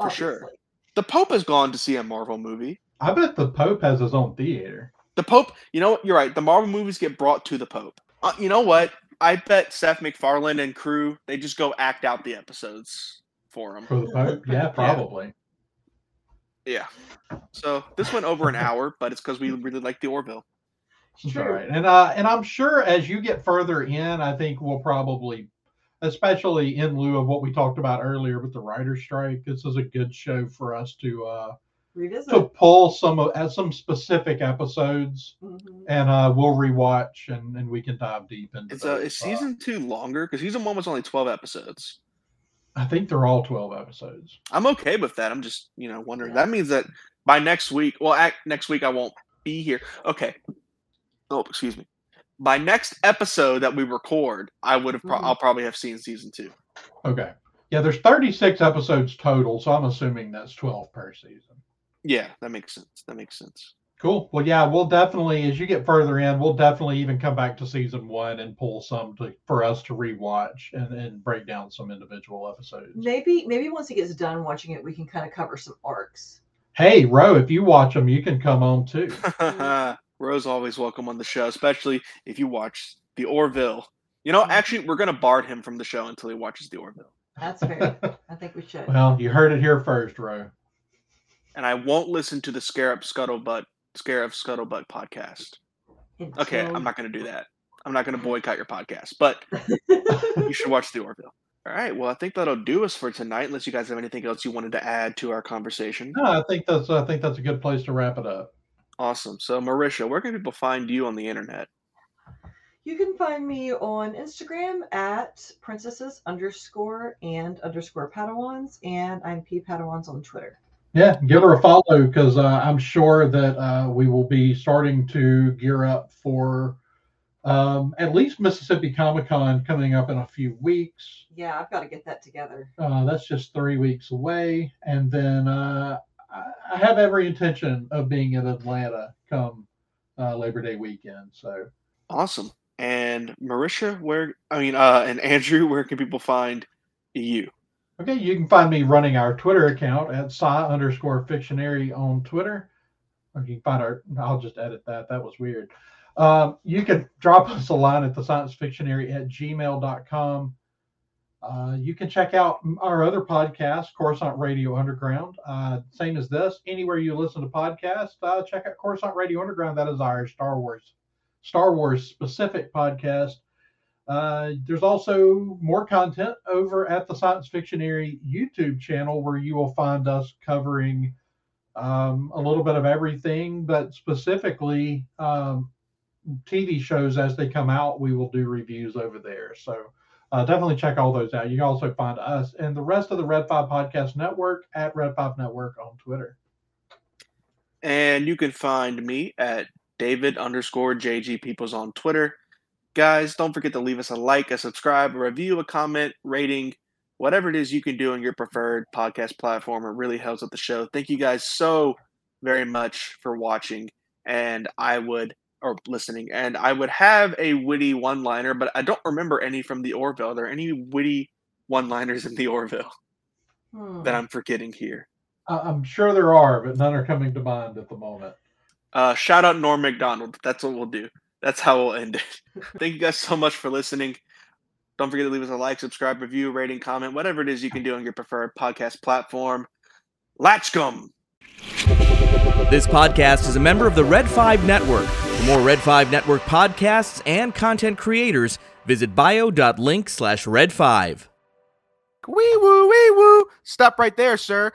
For sure. The Pope has gone to see a Marvel movie.
I bet the Pope has his own theater.
The Pope, you know what? You're right. The Marvel movies get brought to the Pope. Uh, you know what? I bet Seth MacFarlane and crew they just go act out the episodes for him.
For the Pope? Yeah, probably.
Yeah. So this went over an hour, but it's because we really like the Orville.
It's
That's
true.
right. And uh and I'm sure as you get further in, I think we'll probably especially in lieu of what we talked about earlier with the writer's strike, this is a good show for us to uh
Revisit.
to pull some of at some specific episodes
Mhm.
and uh we'll rewatch and, and we can dive deep into
It's uh,
those.
is season two longer? Because season one was only twelve episodes.
I think they're all 12 episodes.
I'm okay with that. I'm just you know wondering. That means that by next week, well, act, next week I won't be here. Okay. Oh, excuse me. By next episode that we record, I would have. Pro-
Mhm.
I'll probably have seen season two.
Okay. Yeah, there's 36 episodes total, so I'm assuming that's 12 per season.
Yeah, that makes sense. That makes sense.
Cool. Well, yeah, we'll definitely, as you get further in, we'll definitely even come back to season one and pull some to, for us to rewatch and, and break down some individual episodes.
Maybe maybe once he gets done watching it, we can kind of cover some arcs.
Hey, Ro, if you watch them, you can come on too. Mm-hmm.
Rose always welcome on the show, especially if you watch the Orville. You know, actually, we're gonna bar him from the show until he watches the Orville,
That's fair. I think we should.
well, you heard it here first, Ro.
And I won't listen to the Scarab Scuttlebutt Scarab Scuttlebutt podcast. Okay, I'm not gonna do that. I'm not gonna boycott your podcast, but you should watch the Orville. All right. Well, I think that'll do us for tonight. Unless you guys have anything else you wanted to add to our conversation.
No, I think that's I think that's a good place to wrap it up.
Awesome. So, Marisha, where can people find you on the internet?
You can find me on Instagram at princesses underscore and underscore padawans, and I'm P Padawans on Twitter.
Yeah, give her a follow because uh, I'm sure that uh, we will be starting to gear up for um, at least Mississippi Comic Con coming up in a few weeks.
Yeah, I've got to get that together.
Uh, that's just three weeks away, and then uh, I, I have every intention of being in Atlanta come uh, Labor Day weekend. So
Awesome. And Marisha, where I mean, uh, and Andrew, where can people find you?
Okay, you can find me running our Twitter account at sci underscore fictionary on Twitter. Or you can find our, I'll just edit that. That was weird. Um, you can drop us a line at the science fictionary at gmail.com. Uh, you can check out our other podcast, Coruscant Radio Underground. Uh, same as this. Anywhere you listen to podcasts, uh, check out Coruscant Radio Underground. That is our Star Wars, Star Wars specific podcast. Uh, there's also more content over at the Science Fictionary YouTube channel where you will find us covering um, a little bit of everything, but specifically um, TV shows as they come out. We will do reviews over there. So uh, definitely check all those out. You can also find us and the rest of the Red 5 Podcast Network at Red 5 Network on Twitter.
And you can find me at David underscore JG Peoples on Twitter. Guys, don't forget to leave us a like, a subscribe, a review, a comment, rating, whatever it is you can do on your preferred podcast platform. It really helps with the show. Thank you guys so very much for watching. And I would, or listening, and I would have a witty one liner, but I don't remember any from the Orville. Are there any witty one liners in the Orville
Hmm.
that I'm forgetting here?
I- I'm sure there are, but none are coming to mind at the moment.
Uh, shout out Norm Macdonald. That's what we'll do. That's how we'll end it. Thank you guys so much for listening. Don't forget to leave us a like, subscribe, review, rating, comment, whatever it is you can do on your preferred podcast platform. Latchcom.
This podcast is a member of the Red 5 Network. For more Red 5 Network podcasts and content creators, visit bio.link slash red 5.
Wee woo, wee woo. Stop right there, sir.